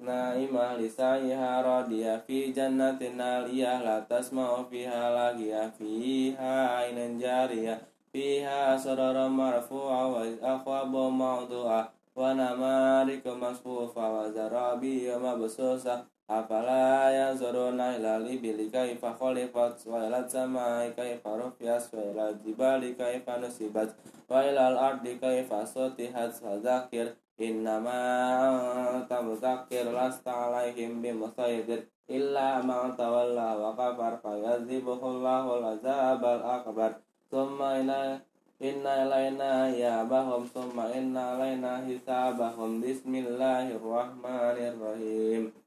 نائمة لسعيها راضية في جنة عالية لا تسمع فيها لاغية فيها عين جارية فيها سرر مرفوعة وأكواب موضوعة ونمارق مصفوفة وزرابي مبسوسة Afala yanzuruna ila libili kaifa khuliqat wa ila samai kaifa rufiyat wa ila jibali kaifa nusibat wa ila al-ardi kaifa sutihat wa dzakir innama tamzakir lasta alaihim bimusaidir illa ma tawalla wa kafar fayazibuhu Allahu al-azab al-akbar thumma ila inna ilaina ya'bahum thumma inna alaina hisabahum. Bismillahirrahmanirrahim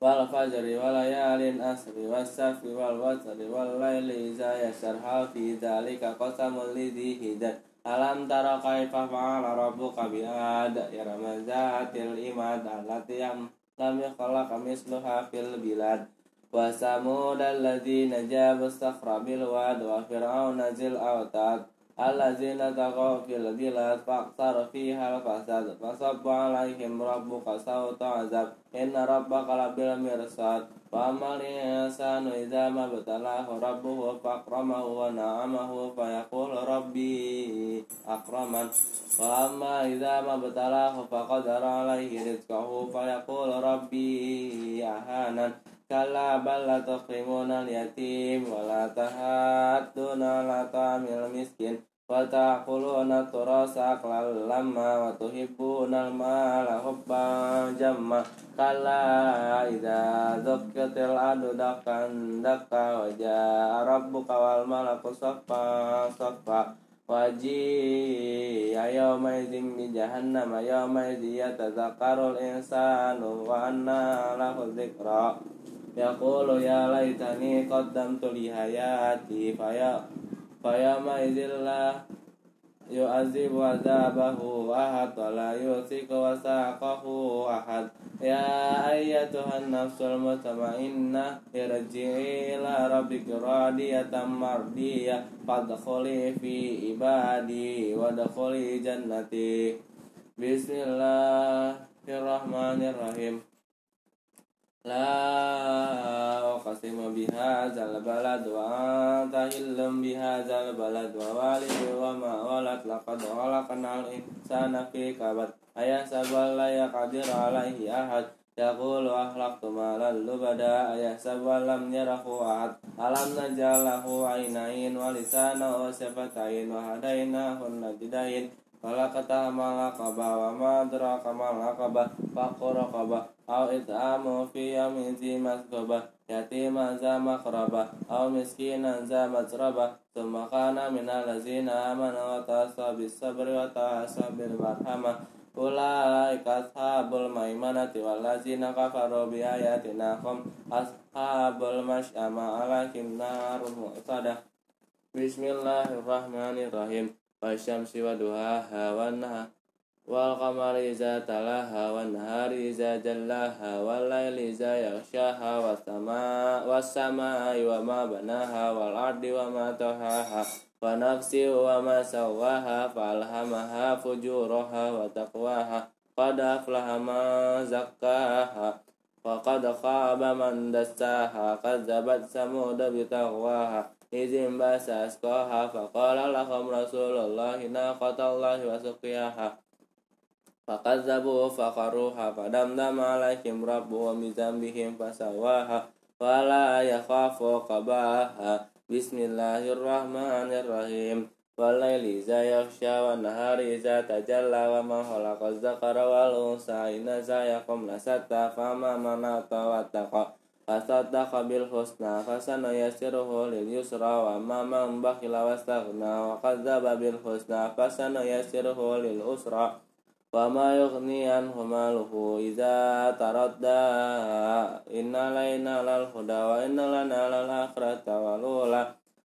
wal fajri wal yalin asri was safi wal watri wal laili iza yasar hal fi dhalika qasamul lidhi hidat alam tara kaifa fa'ala rabbuka bi ad imad allati yam lam yakhlaq misluha fil bilad. Wa samud alladzina jabu sakhra bil wad wa fir'aun nazil awtad. الذين طغوا في البلاد فأكثر فيها الفساد فصب عليهم ربك صوت عذاب. إن ربك لبالمرصاد وأما الإنسان إذا ما ابتلاه ربه فأكرمه ونعمه فيقول ربي أكرمن. وأما إذا ما ابتلاه فقدر عليه رزقه فيقول ربي أهانن. كلا بل لا تكرمون اليتيم ولا تحاضون على طعام المسكين وتأكلون التراث أكلا لما وتحبون المال حبا جما كلا إذا دكت الأرض دكا دكا وجاء ربك والملك صفا صفا وجيء يومئذ بجهنم يومئذ يتذكر الإنسان وأنى له الذكرى ya yaqulu ya laitani qaddamtu li hayati faya faya ma idzillah yu'azibu azabahu ahad wa la yusiku wasaqahu ahad. Ya ayyatuhan nafsul mutmainnah irji'i ila rabbik radiyatan mardiyah fadkhuli fi ibadi wa dkhuli jannati. Bismillahirrahmanirrahim. لا أقسم بهذا البلد وأنت حل بهذا البلد ووالد وما ولد لقد خلقنا الإنسان في كبد أيحسب أن لا يقدر عليه أحد يقول أخلقت مالا لبدا أيحسب أن لم يره أحد ألم نجعل له عينين ولسانا وشفتين وهديناه النجدين خلقتها ما العقبة وما أدراك ما العقبة فك رقبة أو إطعام في يوم ذي مسغبة يتيما ذا مقربة أو مسكينا ذا متربة ثم كان من الذين آمنوا وتواصوا بالصبر وتواصوا بالمرحمة أولئك أصحاب الميمنة والذين كفروا بآياتنا هم أصحاب المشأمة عليهم نار مؤصدة بسم الله الرحمن الرحيم والشمس وضحاها والنهار والقمر إذا تلاها والنهار إذا جلاها والليل إذا يغشاها والسماء والسماء وما بناها والأرض وما طحاها ونفس وما سواها فألهمها فجورها وتقواها قد أفلح من زكاها وقد خاب من دساها كذبت ثمود بتقواها إذ انبعث أشقاها فقال لهم رسول الله ناقة الله وسقياها فكذبوا فقروها فدمدم عليهم ربهم بذنبهم فسواها ولا يخاف قباها بسم الله الرحمن الرحيم والليل إذا يغشى والنهار إذا تجلى وما خلق الذكر والأنثى إن سعيكم لشتى فأما من أعطى واتقى وصدق بالحسنى فسنيسره لليسرى وأما من بخل واستغنى وكذب بالحسنى فسنيسره للأسرى وما يغني عنه ماله إذا تردى إن علينا للهدى وإن لنا للآخرة والأولى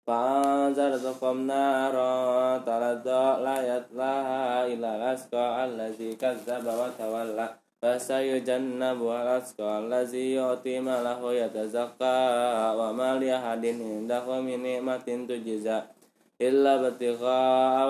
فأنذرتكم نارا تلظى لا يطلعها إلا الأشقى الذي كذب وتولى فسيجنبها الأشقى الذي يؤتي ماله يتزكى وما لأحد عنده من نعمة تجزى illa batiqa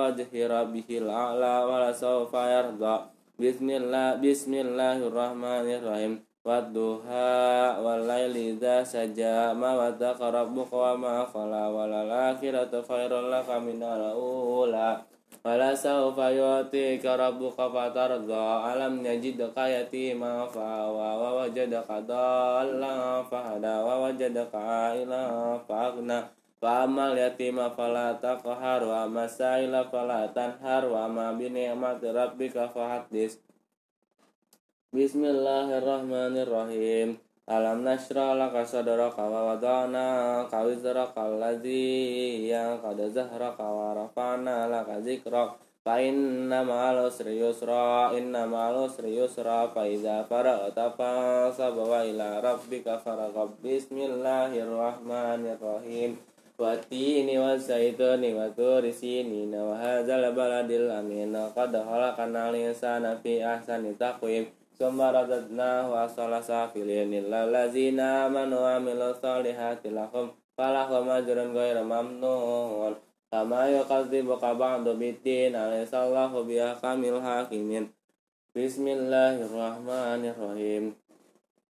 wajhi rabbihil a'la wa la sawfa yarda bismillah bismillahirrahmanirrahim wadduha wal laili idza saja ma wadaqa rabbuka wa ma khala wal akhiratu khairul laka min al ula wa la sawfa yu'tika rabbuka fatarda alam yajidka yatiman fa'awa wa wajadaka dallan fahada wa wajadaka a'ilan fa'agna Fa'amal yatima fala taqhar wa masaila sa'ila fala tanhar wa ma bi ni'mati rabbika fahaddis. Bismillahirrahmanirrahim. Alam nashrah laka sadraka wa wada'na ka yang kada zahra kawarafana rafa'na laka. Fa inna ma'al usri yusra inna ma'al usri yusra fa idza faragta fa sabwa ila rabbika faragab Bismillahirrahmanirrahim watini wa zaituni wa turi sinina wa hadzal baladil amin. Qad khalaqana al-insana fi ahsani taqwim summa radadnahu asfala safilin lazina ladzina wa amilus solihati lahum falahum ajrun ghairu mamnun. Kama yukadzibuka ba'du biddin alaysa Allahu bihakamil hakimin. Bismillahirrahmanirrahim.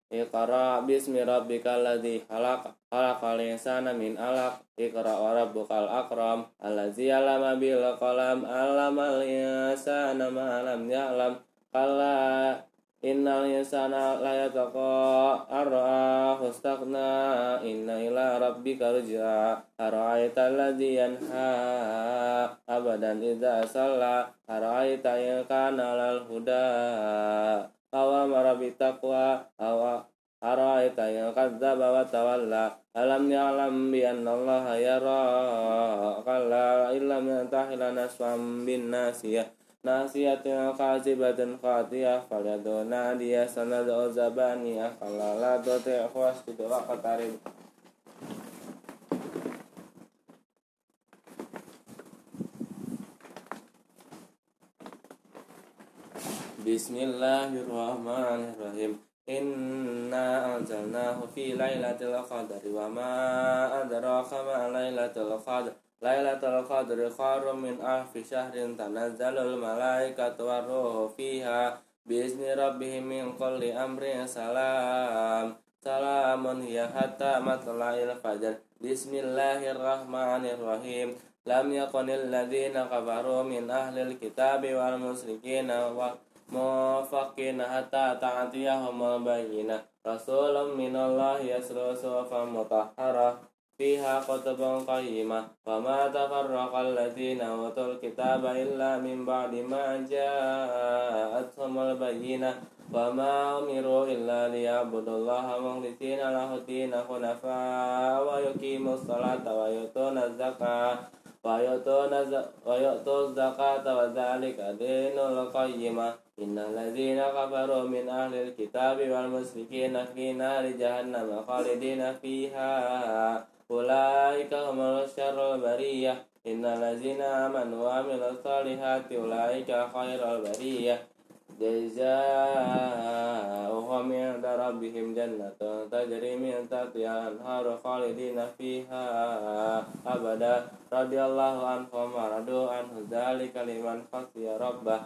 Iqra bismi rabbikal ladzi khalaq khalaqal insana min 'alaq. Iqra wa rabbukal akram allazi 'allama bil qalam 'allamal insana ma lam ya'lam. Qala innal insana la yataqa ar'a fastaghna inna ila rabbika ruj'a. Ara'aita alladhi yanha abadan idza salla. Ara'aita in kana lal huda awa marabi taqwa awa araita yang kadzdzaba wa tawalla. Alam ya ya'lam bi anna allaha yara. Qalla illa min tahila nasfam bin nasiyah. Nasiyatin kazibatin khatiyah dona dia sanad zabani qalla la tuti khawastud wa qatarib Bismillahirrahmanirrahim. Inna anzalnahu fi lailatul qadr wa ma adraka ma lailatul qadr Lailatul qadr khairum min alf syahrin tanazzalul malaikatu waruhu fiha bi rabbihim min kulli amrin salam. Salamun hiya hatta matla'il fajr. Bismillahirrahmanirrahim. Lam yakunil ladhina kafaru min ahlil kitabi wal musyrikin wa حتى تأتيهم البينة رسول من الله يسلو صوفا مطهرة فيها كتب قيمة وما تفرق الذين أوتوا الكتاب إلا من بعد ما جاءتهم البينة وما أمروا إلا ليعبدوا الله مخلصين له الدين حنفاء ويقيموا الصلاة ويؤتون الزكاة ويؤتون الزكاة وذلك دين القيمة إن الذين كفروا من أهل الكتاب والمشركين في نار جهنم خالدين فيها أولئك هم شر البرية إن الذين آمنوا وعملوا الصالحات أولئك خير البرية جزاؤهم عند ربهم جنة تجري من تحتها الأنهار خالدين فيها أبدا رضي الله عنهم ورضوا عنه ذلك لمن خشي ربه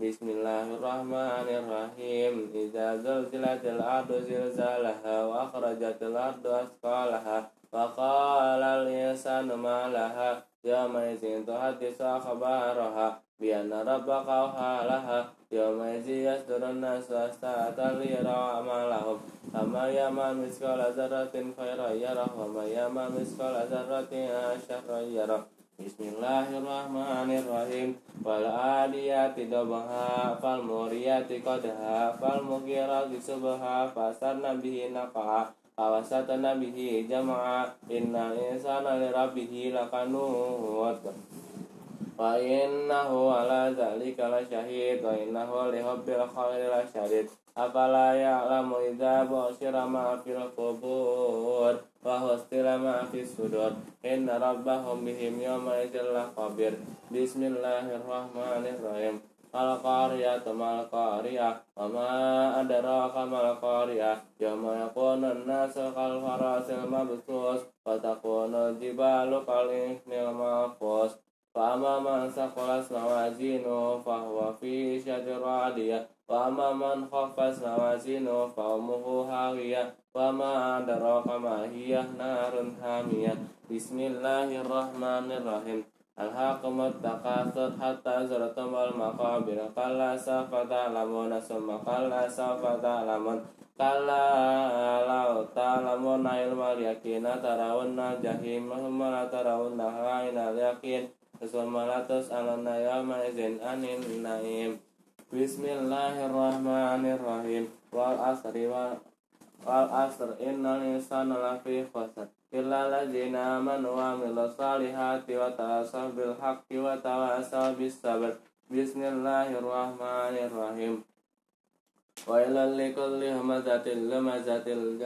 Bismillahirrahmanirrahim. Iza zulzilatil ardu zilzalaha Wa akhrajatil ardu asqalaha Wa qalal insanu ma'laha. Yawma izin tuhadisu akhbaraha Bianna rabbaka uhalaha Yawma izin yasdurun nasu Asta'atal yara amalahum. Kama yaman miskala zarratin khairan yarah Wa ma yaman miskala zarratin syahran yarah. Bismillahirrahmanirrahim. Wal adiyati dobaha Fal muriyati kodaha Fal mugirati subaha Fasar nabihi naqa Awasata nabihi jama'a. Inna insana lirabihi lakanut Wa innahu ala zalika la syahid Wa innahu lihubbil khairi la syadid Afala ya'lamu idza bu'sira ma fil qubur wa hustila ma fis sudur. Inna rabbahum bihim yawma idzin khabir. Bismillahirrahmanirrahim. Al qariyatu mal qariyah wa ma adraka mal qariyah yawma yakunu an-nasu kal farasil mabsus wa takunu jibalu kal ihnil mahfuz. Fa amma man saqulat mawazinuhu fa huwa fi shajaratin وأما من خفت موازينه فأمه هاوية وما أدراك ما هي نار حامية بسم الله الرحمن الرحيم ألهاكم التكاثر حتى زرتم المقابر كلا سوف تعلمون ثم كلا سوف تعلمون كلا لو تعلمون علم اليقين ترون الجحيم ثم لترونها عين اليقين ثم لتسألن يومئذ عن النعيم Bismillahirrahmanirrahim. Wal asri wal wal asr. Innal insana lafi khusr. Illa ladzina amanu wa amilus salihati wa tawasaw bil haqqi wa tawasaw bis sabr. Bismillahirrahmanirrahim. Wa ila likulli hamazatil lamazatil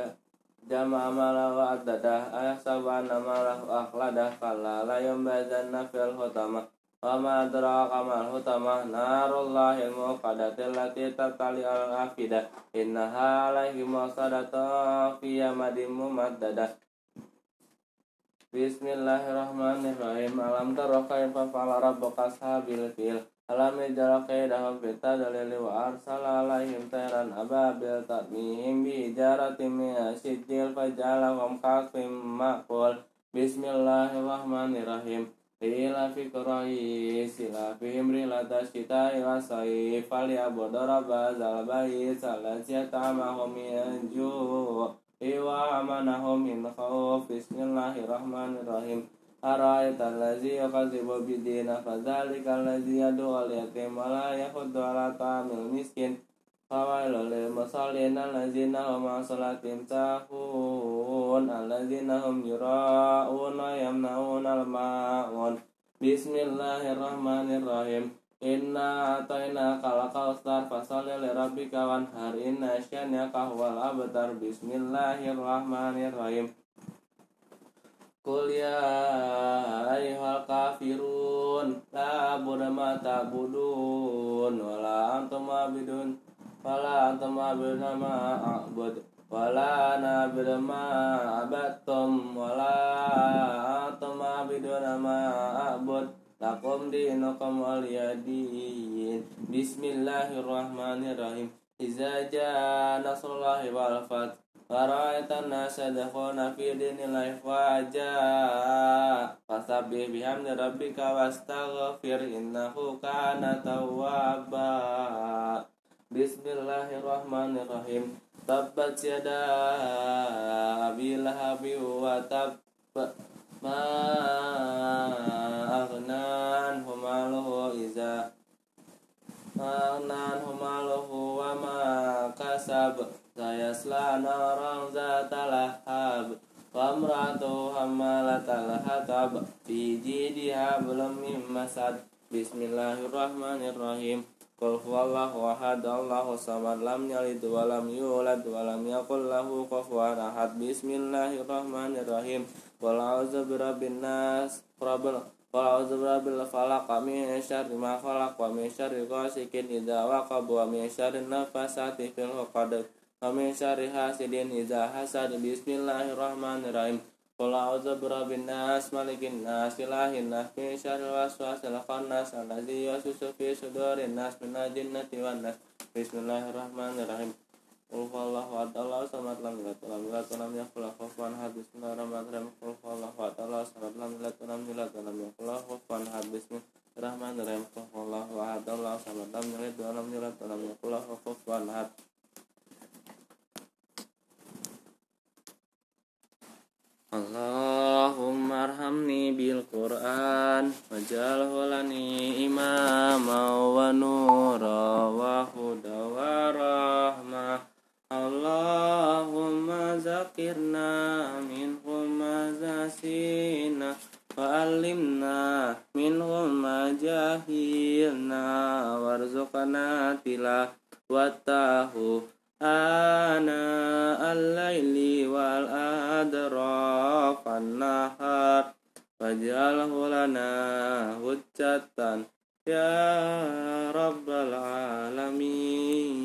jama amala wa addadah. Ayasabu anna malahu akhladah. Kalla la yumbazanna fil hutamah Wama adraka mal hutamah narullahil muqaddatil lati tatali al afidah Inna halaihi musadata fi yamadim mumaddadah Bismillahirrahmanirrahim. Alam taraka yang fafala rabbaka sahabil fil? Alam yajra kaidahum fita dalili wa arsala alaihim tayran ababil tatmihim bi ijaratin min asijil fajalahum kasfim maqul. Bismillahirrahmanirrahim. Ila fi quraish ila fi imrilata syita ila sayf falyabudu rabbazal bait allazi at'amahum min ju' Iwa amanahum min khawf. Bismillahirrahmanirrahim Ara'aita allazi yukadzibu bidina Fadzalika allazi yadu al-yatim Wa la ala ta'amil miskin Fawailul lil musallin allazina hum an salatim sahun allazina hum yura'un wa yamna'un al-ma'un. Bismillahirrahmanirrahim. Inna atayna kal kausar fasalli li rabbika wanhar. Inna syaniaka huwal abtar. Bismillahirrahmanirrahim. Qul ya kafirun la abudu ma ta'budun wala wala antum abidun ma a'bud wala ana abidu ma abattum wala antum abidun ma a'bud Lakum dinukum waliyadin Bismillahirrahmanirrahim. Iza jaa nasrullahi wal fath Waraitan nasa dakhuna fi dinillahi faja bihamdi rabbika wastaghfir innahu kana tawwaba Bismillahirrahmanirrahim. Tabbat yada abi lahabi wa tab ma iza aghnan humaluhu wa ma kasab. Sayasla naran zata lahab. Wa amratu hammalatal hatab. Fi min masad. Bismillahirrahmanirrahim Qul huwallahu ahad Allahu samad lam yalid wa lam yulad wa lam yakul lahu kufuwan ahad. Bismillahirrahmanirrahim. Qul a'udzu birabbin nas rabbil Qul a'udzu birabbil falaq min syarri ma khalaq wa min syarri ghasikin idza waqab wa min syarri nafasati fil 'uqad wa min syarri hasidin idza hasad. Bismillahirrahmanirrahim Qul a'udzu birabbin nas malikin nas ilahin nas min syarril waswasil khannas allazi yuwaswisu fi sudurin nas minal jinnati wan nas. Bismillahirrahmanirrahim. Qul huwallahu ahad Allahu samad lam yalid wa lam yulad wa lam yakul lahu kufuwan ahad. Bismillahirrahmanirrahim. Qul huwallahu ahad Allahu samad lam yalid wa lam yulad wa lam yakul lahu kufuwan ahad. Bismillahirrahmanirrahim. Qul huwallahu ahad Allahu samad lam yalid wa lam yulad wa lam yakul lahu kufuwan ahad Allahumma arhamni bil Qur'an waj'alhu lani imama wa nura wa huda wa rahmah. Allahumma zakirna minhum ma zasina wa alimna minhum ma jahilna warzuqna tilawatahu ana al-laili wal adraf an-nahar waj'alhu lana hujjatan ya rabbal alamin